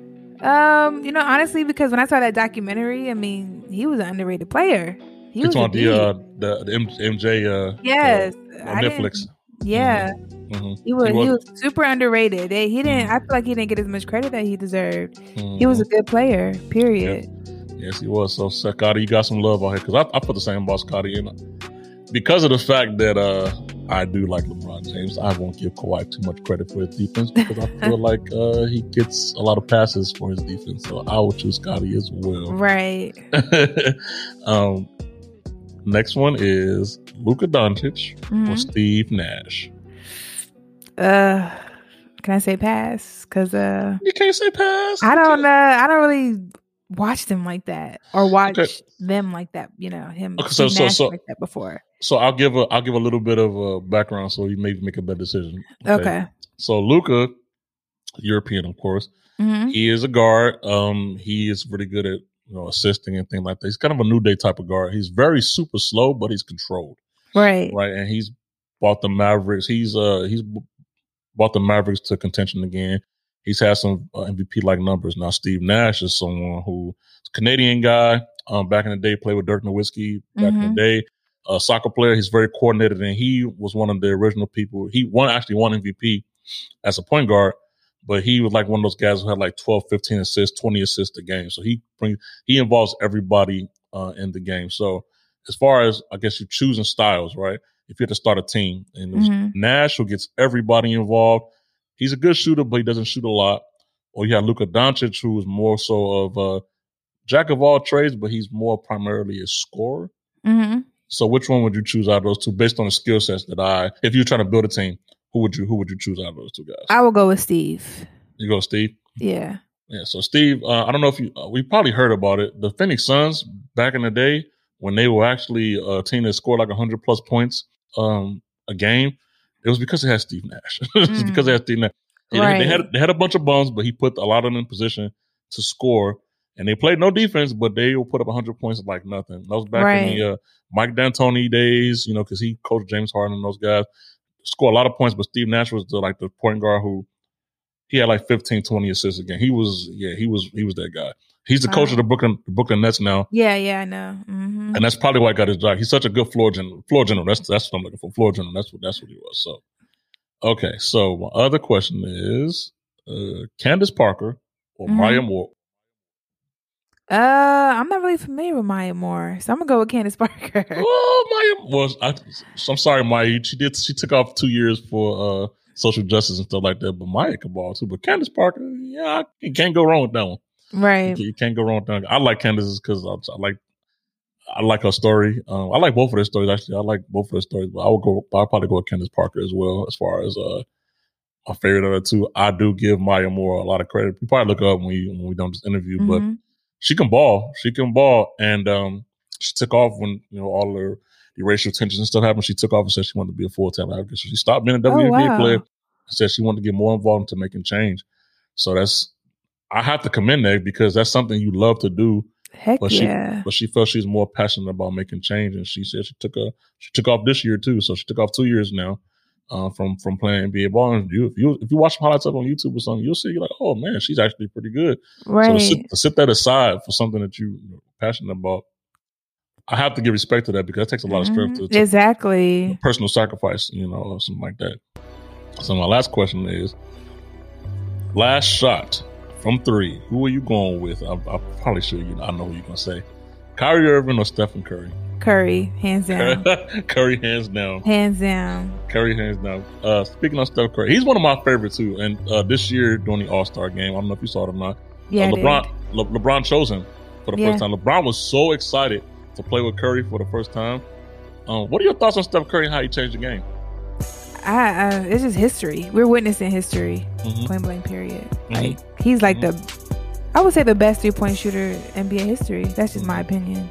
Um, you know, honestly, because when I saw that documentary, I mean, he was an underrated player. He It's was on the uh, the, the MJ uh, yes, uh, on Netflix. Yeah, Mhm. he was. He He was- was, super underrated. They, he didn't. I feel like he didn't get as much credit that he deserved. He was a good player. Period. Yes, he was. So, Scottie, you got some love out here because I, I put the same about Scottie in. Because of the fact that uh, I do like LeBron James, I won't give Kawhi too much credit for his defense because I feel like uh, he gets a lot of passes for his defense. So I will choose Scottie as well. Right. um, next one is Luka Doncic or Mhm. Steve Nash. Uh, can I say pass? Because uh, You can't say pass. I don't. Uh, I don't really watch them like that or watch Okay. them like that. You know him. Okay, so- so- Nash so- like that before. So I'll give a I'll give a little bit of a background so you maybe make a better decision. Okay. So Luka, European, of course. hmm He is a guard. Um, he is really good at you know assisting and things like that. He's kind of a new day type of guard. He's very super slow, but he's controlled, Right. right? And he's bought the Mavericks. He's uh he's bought the Mavericks to contention again. He's had some uh, MVP like numbers. Now Steve Nash is someone who is a Canadian guy. Um, back in the day, played with Dirk Nowitzki. Back in Mhm. the day, a soccer player. He's very coordinated, and he was one of the original people. He won actually won MVP as a point guard, but he was like one of those guys who had like 12, 15 assists, 20 assists a game. So he brings he involves everybody uh, in the game. So as far as I guess you're choosing styles, right? If you had to start a team, and Mhm. Nash who gets everybody involved. He's a good shooter, but he doesn't shoot a lot. Or you have Luka Doncic, who is more so of a jack of all trades, but he's more primarily a scorer. hmm So which one would you choose out of those two based on the skill sets that I, if you're trying to build a team, Who would you Who would you choose out of those two guys? I will go with Steve. you go, Steve. Yeah. Yeah. So Steve, uh, I don't know if you uh, we probably heard about it. The Phoenix Suns back in the day when they were actually a team that scored like hundred plus points um, a game, it was because they had Steve Nash. it's Mm. because they had Steve Nash. Right. They had they had a bunch of bums, but he put a lot of them in position to score. And they played no defense, but they will put up 100 points like nothing. That was back in the uh, Mike D'Antoni days, you know, because he coached James Harden and those guys. Score a lot of points, but Steve Nash was the like the point guard who he had like 15, 20 assists again. He was, yeah, he was, he was that guy. He's the coach of the Brooklyn, Brooklyn Nets now, Yeah, yeah, I know. hmm and that's probably why I got his job. He's such a good floor general. Floor general. That's that's what I'm looking for. Floor general. That's what that's what he was. So, okay. So my other question is, uh, Candace Parker or Mhm. Maya Moore? Uh, I'm not really familiar with Maya Moore, so I'm gonna go with Candace Parker. Oh, Maya was. I, I'm sorry, Maya. She did. She took off two years for uh, social justice and stuff like that. But Maya can ball too. But Candace Parker, yeah, you can't go wrong with that one. right. You can't go wrong with that. one. I like Candace's because I, I like. I like her story. Um, I like both of their stories actually. I like both of their stories, but I would go. I'll probably go with Candace Parker as well as far as uh my favorite of the two. I do give Maya Moore a lot of credit. You probably look up when we when we done this interview, but Mhm. She can ball. She can ball. And um, she took off when you know all the, the racial tensions and stuff happened. She took off and said she wanted to be a full time advocate. So she stopped being a WNBA Oh, wow. player. Said she wanted to get more involved into making change. So that's I have to commend that because that's something you love to do. Heck But she yeah. but she felt she's more passionate about making change. And she said she took a she took off this year too. So she took off two years now. Uh, from from playing NBA ball, and you if you if you watch some highlights up on YouTube or something, you'll see you're like, oh man, she's actually pretty good. So right. to sit, to sit that aside for something that you- you're passionate about, I have to give respect to that because it takes a lot of strength to, Mhm. to Exactly. personal sacrifice, you know, or something like that. So my last question is, last shot from three, who are you going with? I, I'm probably sure you. I know who you're gonna say, Kyrie Irving or Stephen Curry. Curry, hands down. Curry hands down. hands down. Curry hands down. Uh, speaking of Steph Curry, he's one of my favorites too. And uh, this year during the All Star game, I don't know if you saw it or not. Yeah. uh, LeBron Le- LeBron chose him for the Yeah. first time. LeBron was so excited to play with Curry for the first time. Um, what are your thoughts on Steph Curry and how he changed the game? I, uh, it's just history. We're witnessing history. Mhm. Point blank. Period. Mhm. Like he's like the, I would say the best three point shooter in NBA history. That's just my opinion.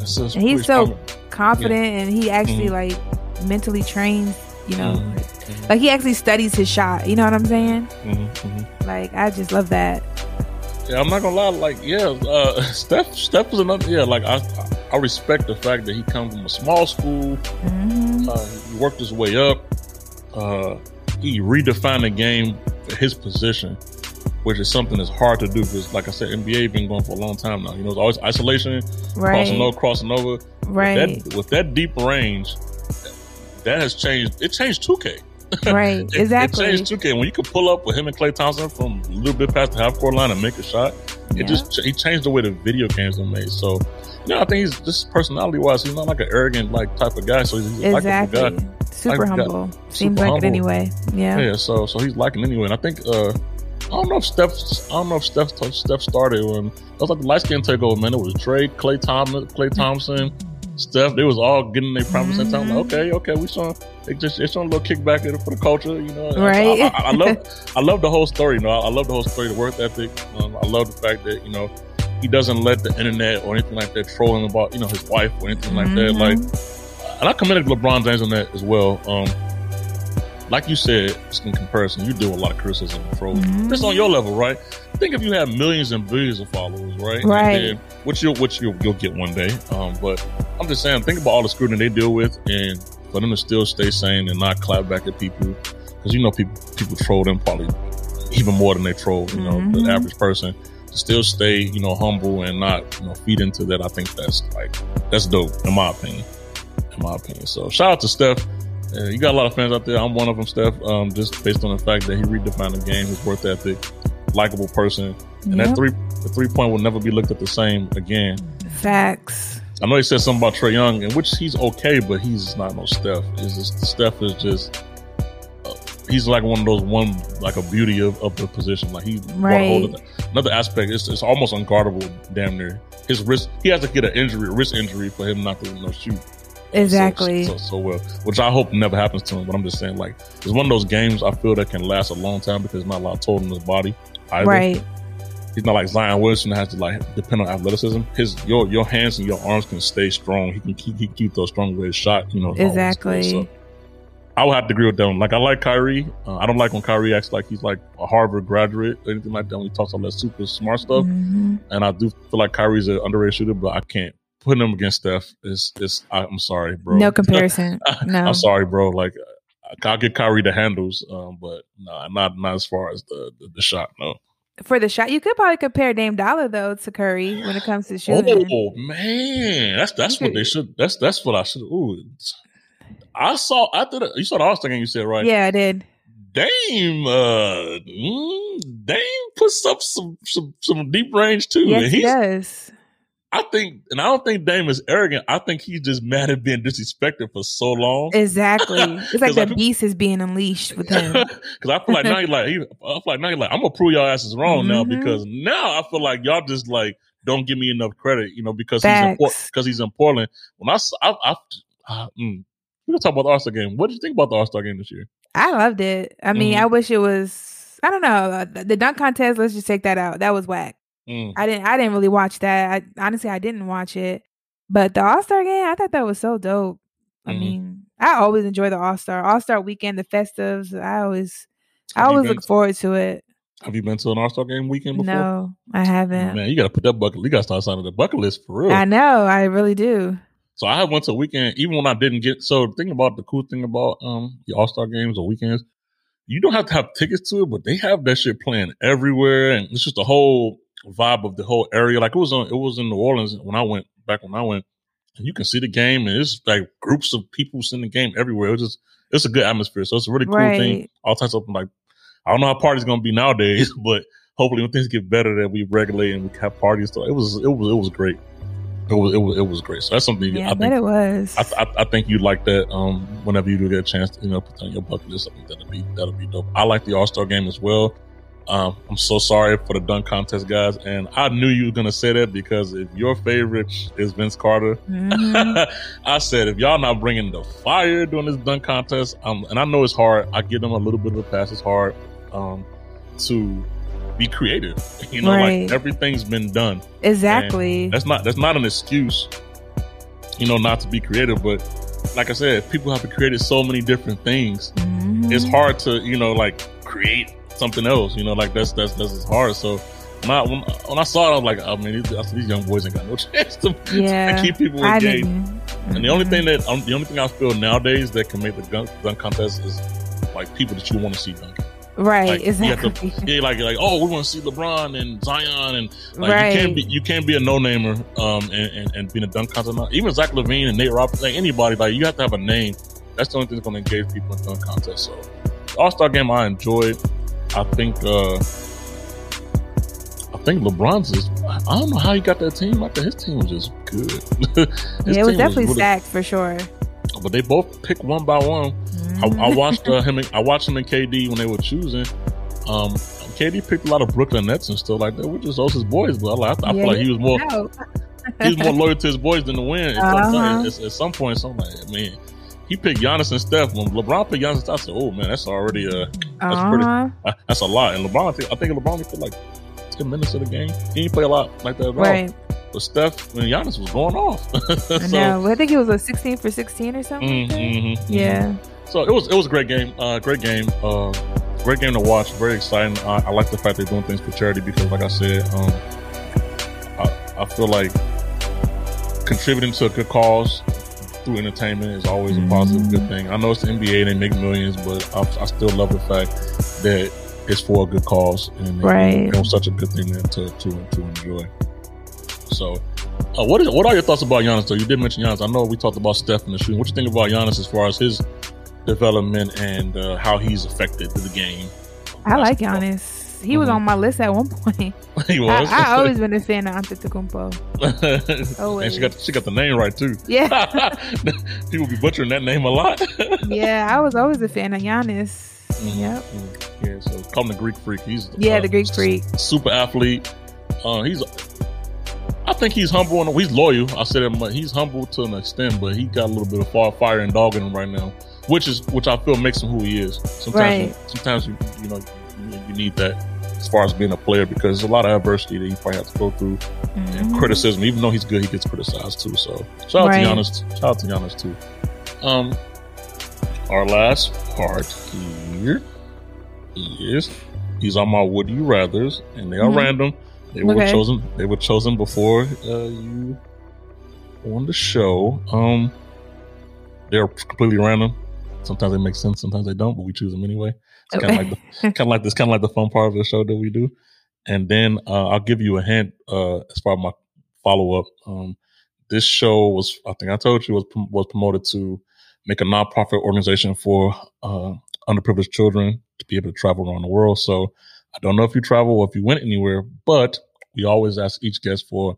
Just And he's so common. confident, and he actually Mhm. like mentally trains. You know, Mhm. Mhm. like he actually studies his shot. You know what I'm saying? Mhm, mhm. Like I just love that. Yeah, I'm not gonna lie. Like, yeah, uh, Steph, Steph was another. Yeah, like I, I respect the fact that he comes from a small school. hmm Uh, he worked his way up. Uh, he redefined the game for his position, which is something that's hard to do because, like I said, NBA been going for a long time now. You know, it's always isolation, right. crossing over, crossing over. Right. With that, with that deep range, that has changed. It changed 2K. Right. It- exactly. It, changed 2K. When you could pull up with him and Klay Thompson from a little bit past the half court line and make a shot, Yeah. it just he changed the way the video games are made. So, you know, I think he's just personality wise, he's not like an arrogant like type of guy. So he's, he's a likable exactly. guy. Super Like, humble. Seems super like humble. it anyway. Yeah. Yeah. So so he's liking anyway. And I think uh I don't know if Steph I don't know if Steph Steph started when it was like the light skin takeover, man. It was Trae, Klay Thompson, Klay Thompson, Steph. They was all getting their promise and time. Like, okay, okay, we saw it just it's on a little kickback for the culture, you know. Right. I, I, I love I love the whole story, you know. I, I love the whole story, the work ethic. Um, I love the fact that, you know, he doesn't let the internet or anything like that troll him about, you know, his wife or anything like that. Like and I commended LeBron James on that as well. Um, like you said, in comparison, you do a lot of criticism and. Mhm. Just on your level, right? Think if you have millions and billions of followers, right? Right. Which you'll which you'll, you'll get one day. Um, but I'm just saying, think about all the scrutiny they deal with, and for them to still stay sane and not clap back at people, because you know people people troll them probably even more than they troll, you know, Mhm. the average person. To still stay, you know, humble and not, you know, feed into that. I think that's like that's dope, in my opinion. In my opinion. So shout out to Steph. Uh, you got a lot of fans out there. I'm one of them, Steph. Um, just based on the fact that he redefined the game, his work ethic, likable person, and Yep. that three the three point will never be looked at the same again. Facts. I know he said something about Trae Young, in which he's okay, but he's not no Steph. Is just Steph is just uh, he's like one of those one like a beauty of, of the position. Like he brought a whole Right. another aspect. It's, it's almost unguardable, damn near. His wrist, he has to get an injury, a wrist injury, for him not to you know, shoot. Exactly. So, so, so well, which I hope never happens to him. But I'm just saying, like, it's one of those games I feel that can last a long time because not a lot told in his body. Either. Right. He's not like Zion Wilson that has to like depend on athleticism. His your your hands and your arms can stay strong. He can keep he can keep those strong with his shot. You know all this stuff. Exactly. So I would have to agree with them. Like I like Kyrie. Uh, I don't like when Kyrie acts like he's like a Harvard graduate or anything like that. When he talks all that super smart stuff, Mhm. and I do feel like Kyrie's an underrated shooter, but I can't put him against Steph. It's it's I, I'm sorry, bro. No comparison. No. I'm sorry, bro. Like I'll get Kyrie the handles, um, but nah, not not as far as the the, the shot. No. For the shot, you could probably compare Dame Dolla though to Curry when it comes to shooting. Oh man, that's that's You what they should. That's that's what I should. Ooh, I saw. I did. You saw the All Star game. You said right. Yeah, I did. Dame. Uh, mm, Dame puts up some some some deep range too. Yes, and he does. I think, and I don't think Dame is arrogant. I think he's just mad at being disrespected for so long. Exactly. It's like the feel- beast is being unleashed with him. Because I feel like now he's like, he, I feel like now he's like, I'm gonna prove y'all asses wrong now Mhm. because now I feel like y'all just like don't give me enough credit, you know, because he's in because he's in Portland. When I, I, I, I mm, we're gonna talk about the All Star game. What did you think about the All Star game this year? I loved it. I mean, Mhm. I wish it was. I don't know uh, the dunk contest. Let's just take that out. That was whack. Mm. I didn't. I didn't really watch that. I, honestly, I didn't watch it. But the All Star game, I thought that was so dope. I Mhm. mean, I always enjoy the All Star All Star weekend, the festives. I always, I Have you always look forward to it. Have you been to an All Star game weekend before? No, I haven't. Man, you gotta put that bucket. You gotta start signing the bucket list for real. I know. I really do. So I went to a weekend, even when I didn't get. So the thing about the cool thing about um the All Star games or weekends, you don't have to have tickets to it, but they have that shit playing everywhere, and it's just a whole vibe of the whole area. Like it was on, it was in New Orleans when I went back when I went, and you can see the game, and it's like groups of people seeing the game everywhere. It's just it's a good atmosphere, so it's a really cool thing. Right. All types of like I don't know how parties gonna be nowadays, but hopefully when things get better, that we regulate and we have parties. So it was it was it was great. It was it was it was great. So that's something Yeah, I think it was. I, I, I think you'd like that. Um, whenever you do get a chance to, you know, put on your bucket list, I think that'll be that'll be dope. I like the All Star game as well. Um, I'm so sorry for the dunk contest, guys, and I knew you were gonna say that because if your favorite is Vince Carter, Mhm. I said if y'all not bringing the fire during this dunk contest, um, and I know it's hard. I give them a little bit of a pass. It's hard um, to be creative. You know, Right. like everything's been done. exactly. That's not that's not an excuse, you know, not to be creative. But like I said, people have created so many different things. Mhm. It's hard to you know like create something else. You know, like that's that's that's just hard. So I when, when I saw it, I was like, I mean, these, I said, these young boys ain't got no chance to, Yeah, to keep people engaged. didn't. And the only thing that um, the only thing I feel nowadays that can make the gun, dunk contest is like people that you want to see dunk. right, is Like, you have to- exactly. Yeah, like like oh, we want to see LeBron and Zion and like right. you can't be you can't be a no namer um and, and, and being a dunk contest. Even Zach LaVine and Nate Robinson, like anybody, like you have to have a name. That's the only thing that's going to engage people in dunk contest. So All Star game I enjoyed. I think uh I think LeBron's is I don't know how he got that team. I think his team was just good. Yeah, it was definitely really- stacked for sure. But they both picked one by one. I, Mhm. I watched uh, him. I watched him and KD when they were choosing. Um, KD picked a lot of Brooklyn Nets and stuff like that, which is also his boys. But I, like- I feel like he was more No. he was more loyal to his boys than the win. At, some Uh-huh. point, at, at some point, so I'm like, man, he picked Giannis and Steph. When LeBron picked Giannis and Steph, I said, oh man, that's already uh, that's pretty. Uh-huh. uh, that's a lot. And LeBron, I think, I think LeBron played like ten minutes of the game. He didn't play a lot like that at all. Right. But Steph and Giannis was going off. so, I know. I think it was a 16 for 16 or something. mm, like mhm, mhm. Yeah. So it was it was a great game. Uh, great game. Uh, great game to watch. Very exciting. I, I like the fact they're doing things for charity because, like I said, um, I, I feel like contributing to a good cause through entertainment is always a positive, good thing. I know it's the NBA; they make millions, but I, I still love the fact that it's for a good cause, and Right. it, was such a good thing to to to, enjoy. So. Uh, what is what are your thoughts about Giannis? Though you did mention Giannis, I know we talked about Steph in the shooting. What do you think about Giannis as far as his development and uh, how he's affected the game? I like Basketball. He was Mhm. on my list at one point. he I, was. I always been a fan of Antetokounmpo. and she got she got the name right too. Yeah. People be butchering that name a lot. yeah, I was always a fan of Giannis. Mhm. Yep. Mm, Yeah, so call him the Greek freak. He's Yeah, uh, the Greek freak. super athlete. Uh, he's. I think he's humble and he's loyal. I said it, he's humble to an extent, but he got a little bit of fire, fire and dog in him right now, which is which I feel makes him who he is. Sometimes, Right. sometimes you you know you, you need that as far as being a player because there's a lot of adversity that you probably have to go through and Mhm. criticism. Even though he's good, he gets criticized too. So shout out Right. to Giannis. Shout out to Giannis too. Um, our last part here is these are my would you rather's, and they are Mhm. random. They were Okay. chosen. They were chosen before uh, you on the show. Um, they're completely random. Sometimes they make sense, sometimes they don't, but we choose them anyway. It's kind of like the, kind of like this, kind of like the fun part of the show that we do. And then uh, I'll give you a hint uh, as far as my follow up. Um, this show was, I think I told you, was was promoted to make a nonprofit organization for uh, underprivileged children to be able to travel around the world. So I don't know if you travel or if you went anywhere, but we always ask each guest for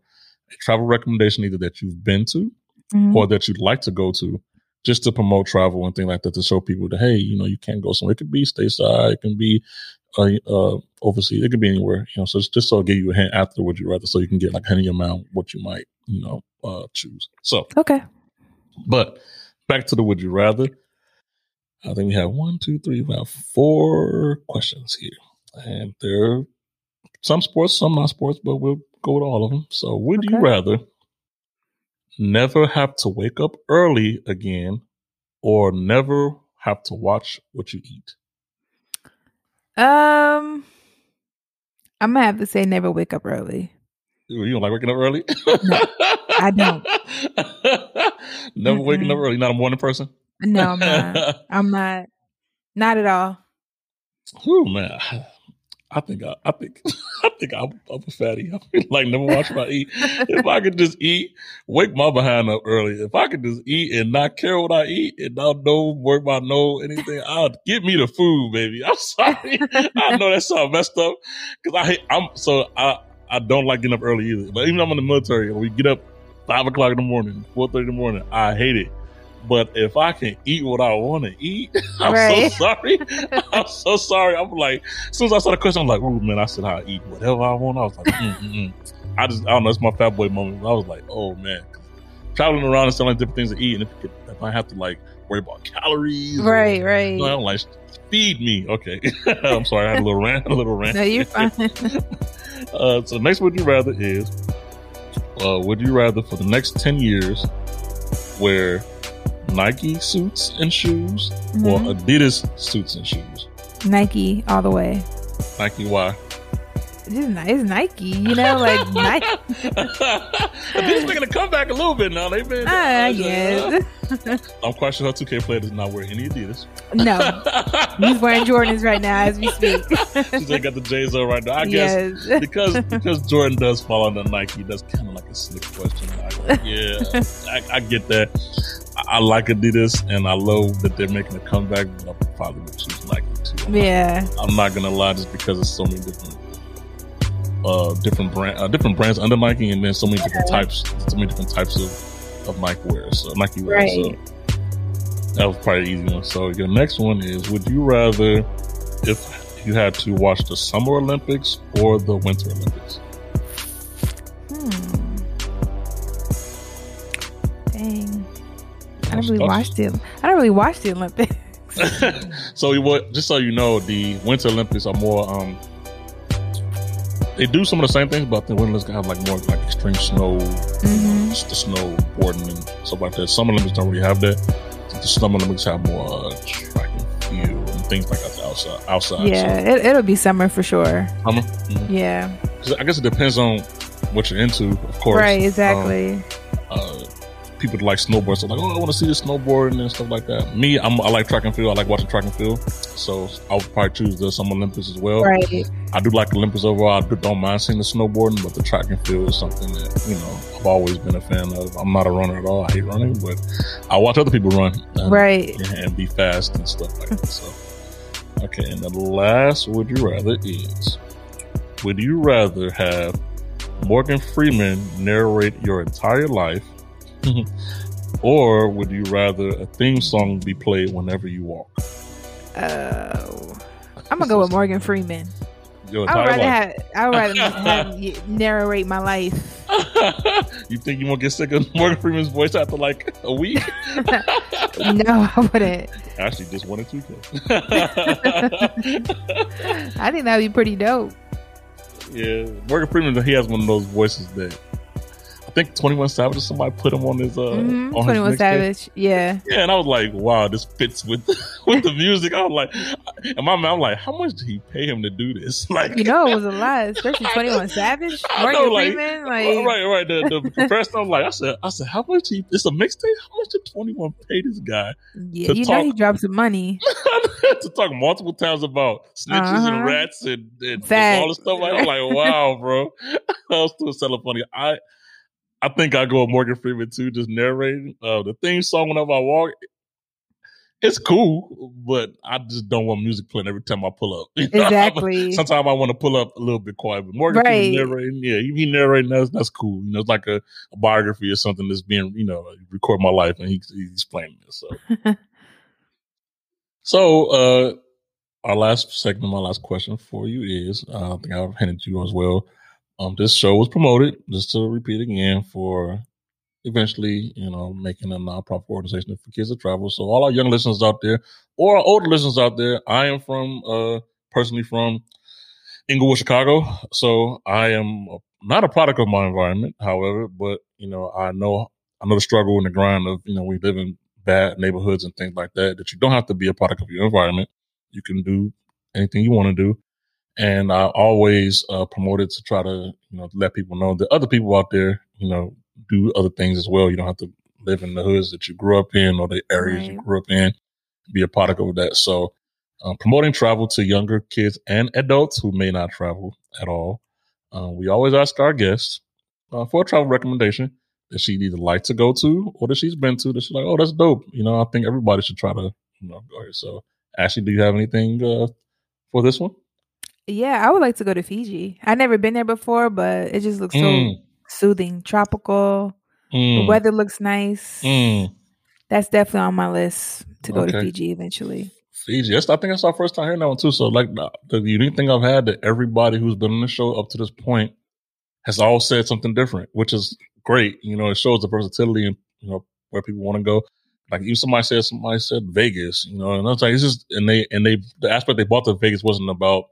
a travel recommendation, either that you've been to Mhm. or that you'd like to go to, just to promote travel and things like that to show people that hey, you know, you can go somewhere. It could be stateside, it can be uh, uh, overseas, it could be anywhere. You know, so it's just so I'll give you a hint after would you rather, so you can get like any amount what you might you know uh, choose. So, Okay. but back to the would you rather. I think we have one, two, three, we have four questions here, and there are some sports, some not sports, but we'll go with all of them. So, would you rather never have to wake up early again, or never have to watch what you eat? Um, I'm gonna have to say never wake up early. You don't like waking up early? I don't. never waking up Mm-mm. early. Not a morning person. No, I'm not. I'm not. Not at all. Whew, man. I think I, I think I think I'm, I'm a fatty. I like never watch I eat. If I could just eat, wake my behind up early. If I could just eat and not care what I eat and not know work my know anything, I'll give me the food, baby. I'm sorry. I know that sounds messed up because I hate, I'm so I I don't like getting up early either. But even though I'm in the military, we get up five o'clock in the morning, four thirty in the morning. I hate it. But if I can eat what I want to eat, I'm Right. so sorry. I'm so sorry. I'm like, as soon as I saw the question, I'm like, oh man, I said I eat whatever I want. I was like, mm, mm, mm. I just, I don't know, it's my fat boy moment. I was like, oh man, traveling around and selling different things to eat, and if, if I have to like worry about calories, or- Right, right. no, I'm like, feed me. Okay, I'm sorry, I had a little rant, a little rant. No, you're fine. uh, so next, would you rather is, uh, would you rather for the next ten years wear Nike suits and shoes or Mhm. Adidas suits and shoes? Nike all the way. Nike, why? It's, Nike, you know, like Nike. Adidas making a comeback a little bit now. They've been. I guess. I'm quite sure her 2K player does not wear any Adidas. no, he's wearing Jordans right now as we speak. She's ain't got the J's on right now. I guess because because Jordan does fall under Nike. That's kind of like a slick question. Yeah, I, I get that. I, I like Adidas and I love that they're making a comeback. But I probably would choose Nike too. Yeah. I'm not gonna lie, just because there's so many different, uh, different brand, uh, different brands under Nike, and then so many different types, so many different types of of Nike wear. So Nike wear. Right. So that was probably an easy one. So your next one is: Would you rather, if you had to watch the Summer Olympics or the Winter Olympics? I don't really watch the. I don't really watch the Olympics. so you what? Just so you know, the Winter Olympics are more. um They do some of the same things, but the Winter Olympics have like more like extreme snow, hmm just the snowboarding and stuff like that. Summer Olympics don't really have that. The Summer Olympics have more uh, track and field and things like that outside. Outside, Yeah, it, it'll be summer for sure. so, summer. Mhm. Yeah. I guess it depends on what you're into, of course. Right. Um, Exactly. uh, people that like snowboard, so like, oh, I want to see the snowboarding and stuff like that. Me, I'm, I like track and field. I like watching track and field, so I would probably choose the Summer Olympics as well. right. I do like Olympics overall. I do, don't mind seeing the snowboarding, but the track and field is something that you know I've always been a fan of. I'm not a runner at all. I hate running, but I watch other people run, and, Right. and be fast and stuff like that. So, okay, and the last would you rather is would you rather have Morgan Freeman narrate your entire life, or would you rather a theme song be played whenever you walk? Oh. I'm gonna go with Morgan Freeman. Your I would rather life. have. I would rather have narrate my life. you think you won't get sick of Morgan Freeman's voice after like a week? no, I wouldn't. Actually, just one or two. I think that'd be pretty dope. Yeah, Morgan Freeman, he has one of those voices that think Twenty One Savage or somebody put him on his uh mm-hmm. on Twenty One Savage. Yeah. Yeah, and I was like, wow, this fits with with the music. I was like, and my mom like, how much did he pay him to do this? Like, you know, it was a lot, especially Twenty One Savage, Morgan know, like, Freeman. Like, right, right. The, the first time, I was like, I said, I said, how much he? It's a mixtape. How much did Twenty One pay this guy? Yeah, you talk, know, he dropped some money to talk multiple times about snitches uh-huh. and rats and, and, and all this stuff. Like, I'm like, wow, bro, I was still so funny. I I think I go with Morgan Freeman too, just narrating. Uh, the theme song whenever I walk, it's cool, but I just don't want music playing every time I pull up. You know? Exactly. Sometimes I want to pull up a little bit quiet, but Morgan right. Freeman narrating, yeah, he, narrating that's that's cool. You know, it's like a, a, biography or something that's being, you know, record my life and he, he's playing this. So, so uh, our last segment, my last question for you is, uh, I think I've handed to you as well. Um, this show was promoted, just to repeat again, for eventually, you know, making a nonprofit organization for kids to travel. So all our young listeners out there, or our older listeners out there, I am from, uh, personally from Englewood, Chicago. So I am not a product of my environment, however, but you know, I know I know the struggle and the grind of you know we live in bad neighborhoods and things like that. That you don't have to be a product of your environment. You can do anything you want to do and I always uh, it to try to you know let people know that other people out there you know do other things as well. You don't have to live in the hoods that you grew up in or the areas right. you grew up in. Be a product of that. So uh, promoting travel to younger kids and adults who may not travel at all. Uh, we always ask our guests uh, for a travel recommendation that she'd either like to go to or that she's been to that she's like, oh, that's dope. You know, I think everybody should try to you know go here. So, Ashley, do you have anything uh, for this one? Yeah, I would like to go to Fiji. I've never been there before, but it just looks mm. so soothing, tropical. Mm. The weather looks nice. Mm. That's definitely on my list to go okay. to Fiji eventually. Fiji. I think that's our first time hearing that one too. So, like the, the unique thing I've had that everybody who's been on the show up to this point has all said something different, which is great. You know, it shows the versatility and you know where people want to go. Like you, somebody said, somebody said Vegas. You know, and I was like, it's just and they and they the aspect they bought to Vegas wasn't about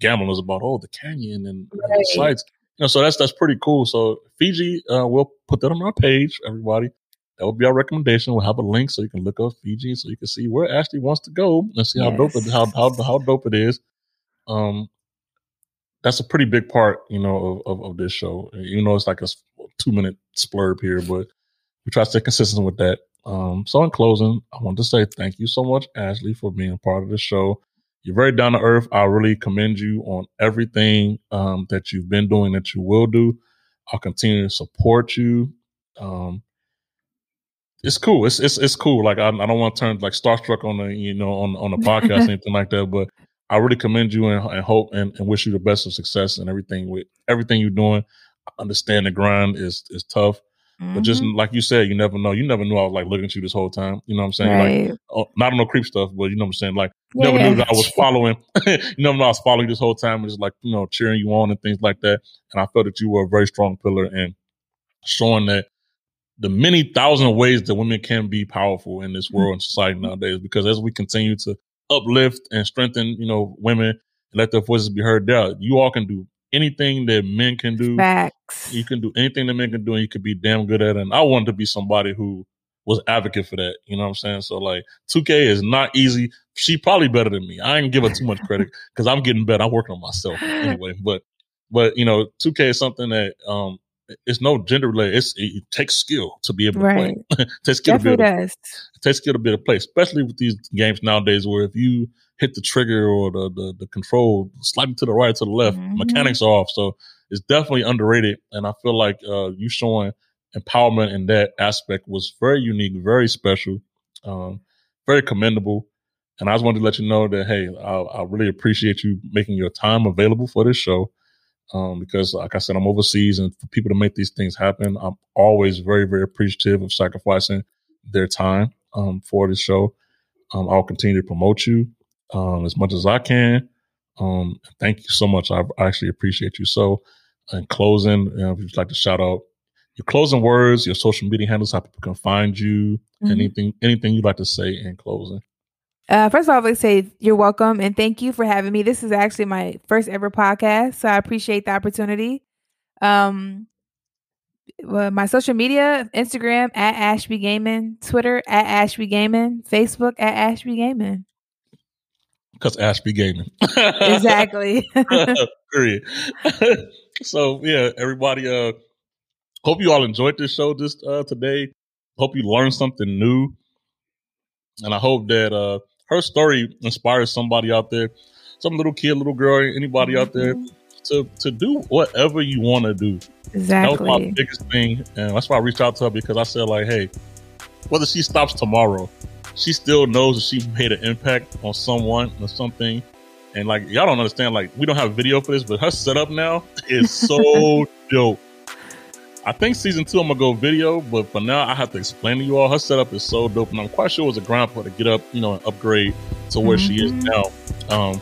gambling was about oh the canyon and, right. and sites. You know, so that's that's pretty cool. So Fiji, uh, we'll put that on our page, everybody. That would be our recommendation. We'll have a link so you can look up Fiji, so you can see where Ashley wants to go and see yes. how dope it, how how how dope it is. Um, that's a pretty big part, you know, of, of, of this show. You know, it's like a two minute splurb here, but we try to stay consistent with that. Um, so in closing, I want to say thank you so much, Ashley, for being a part of the show. You're very down to earth. I really commend you on everything um, that you've been doing, that you will do. I'll continue to support you. Um, it's cool. It's it's it's cool. Like I, I don't want to turn like starstruck on the you know on on the podcast anything like that. But I really commend you and, and hope and, and, wish you the best of success and everything with everything you're doing. I understand the grind is is tough. Mm-hmm. But just mm-hmm. like you said, you never know. You never knew I was like looking at you this whole time. You know what I'm saying? Right. Like, oh, not on no creep stuff, but you know what I'm saying? Like, yeah, never knew that I was following. you never know I was following this whole time and just like, you know, cheering you on and things like that. And I felt that you were a very strong pillar and showing that the many thousand ways that women can be powerful in this world and society nowadays. Because as we continue to uplift and strengthen, you know, women and let their voices be heard there, you all can do anything that men can do. Facts. You can do anything that men can do, and you could be damn good at it. And I wanted to be somebody who was advocate for that. You know what I'm saying? So like 2K is not easy. She probably better than me. I ain't give her too much credit because I'm getting better. I'm working on myself anyway. But but you know, 2K is something that um it's no gender related. It's, it takes skill to be able to right. play. it takes skill Definitely to be able to, it takes skill to be able to play, especially with these games nowadays where if you hit the trigger or the, the, the control slightly to the right, to the left. Mm-hmm. Mechanics are off. So it's definitely underrated. And I feel like uh, you showing empowerment in that aspect was very unique, very special, um, very commendable. And I just wanted to let you know that, hey, I, I really appreciate you making your time available for this show. Um, because like I said, I'm overseas and for people to make these things happen, I'm always very, very appreciative of sacrificing their time, um, for this show. Um, I'll continue to promote you um, as much as I can. Um, thank you so much. I, I actually appreciate you. So in closing, you know, if you'd like to shout out your closing words, your social media handles, how people can find you, Mhm. anything, anything you'd like to say in closing. Uh, first of all, I'd say you're welcome and thank you for having me. This is actually my first ever podcast, so I appreciate the opportunity. Um, well, my social media: Instagram at Ashby Gaming, Twitter at Ashby Gaming, Facebook at Ashby Gaming. Because Ashby Gaming. Exactly. Period. so yeah, everybody. Uh, hope you all enjoyed this show this uh, today. Hope you learned something new, and I hope that uh, her story inspires somebody out there, some little kid, little girl, anybody out there mm-hmm. to to do whatever you want to do. That was my biggest thing, and that's why I reached out to her because I said like, hey, whether she stops tomorrow, she still knows that she made an impact on someone or something. And like y'all don't understand, like we don't have video for this, but her setup now is so dope. I think season two I'm gonna go video, but for now I have to explain to you all her setup is so dope, and I'm quite sure it was a grind for her to get up, you know, and upgrade to where she is Mhm. now. Um,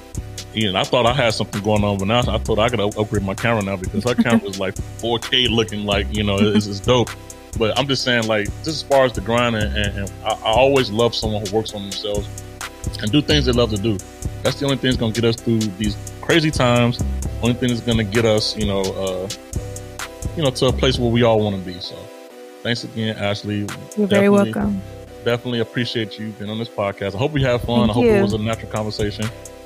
and I thought I had something going on, but now I thought I could up- upgrade my camera now because her camera is like 4K looking like you know it's, it's dope. But I'm just saying, like, just as far as the grind, and, and, and I, I always love someone who works on themselves and do things they love to do. That's the only thing that's gonna get us through these crazy times. Only thing that's gonna get us, you know, uh, you know, to a place where we all want to be. So, thanks again, Ashley. You're very welcome. Definitely appreciate you being on this podcast. I hope we have fun. Thank I hope you. it was a natural conversation.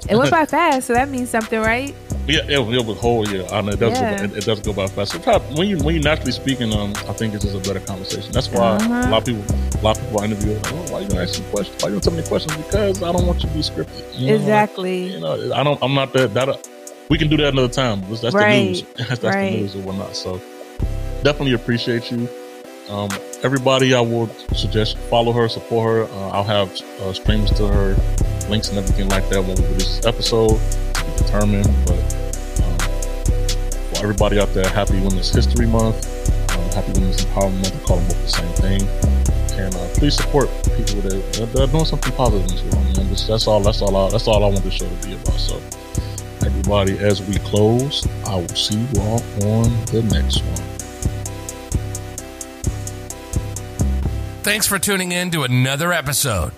It went by fast, so that means something, right? Yeah, it, it was whole. Yeah, I know it does. Yeah. Go, it, it does go by fast. Sometimes when you when you naturally speaking, um, I think it's just a better conversation. That's why Uh-huh. a lot of people, a lot of people I interview, like, oh, why you gonna ask me questions? Why you gonna tell me questions? Because I don't want you to be scripted. You know, like, exactly. you know, I don't. I'm not that. That we can do that another time. That's, that's Right. the news. that's Right. the news and whatnot. So definitely appreciate you. Um, everybody, I would suggest follow her, support her. Uh, I'll have uh, streams to her, links and everything like that when we release this episode be determined. But um, for everybody out there, happy Women's History Month, um, happy Women's Empowerment Month. I call them both the same thing. And uh, please support people that, that, that are doing something positive in this world. Man. That's, that's all. That's all. I, that's all I want this show to be about. So, everybody, as we close, I will see you all on the next one. Thanks for tuning in to another episode.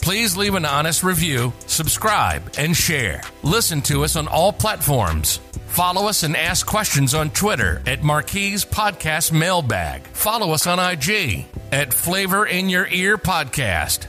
Please leave an honest review, subscribe, and share. Listen to us on all platforms. Follow us and ask questions on Twitter at Marquise Podcast Mailbag. Follow us on IG at Flavor in Your Ear Podcast.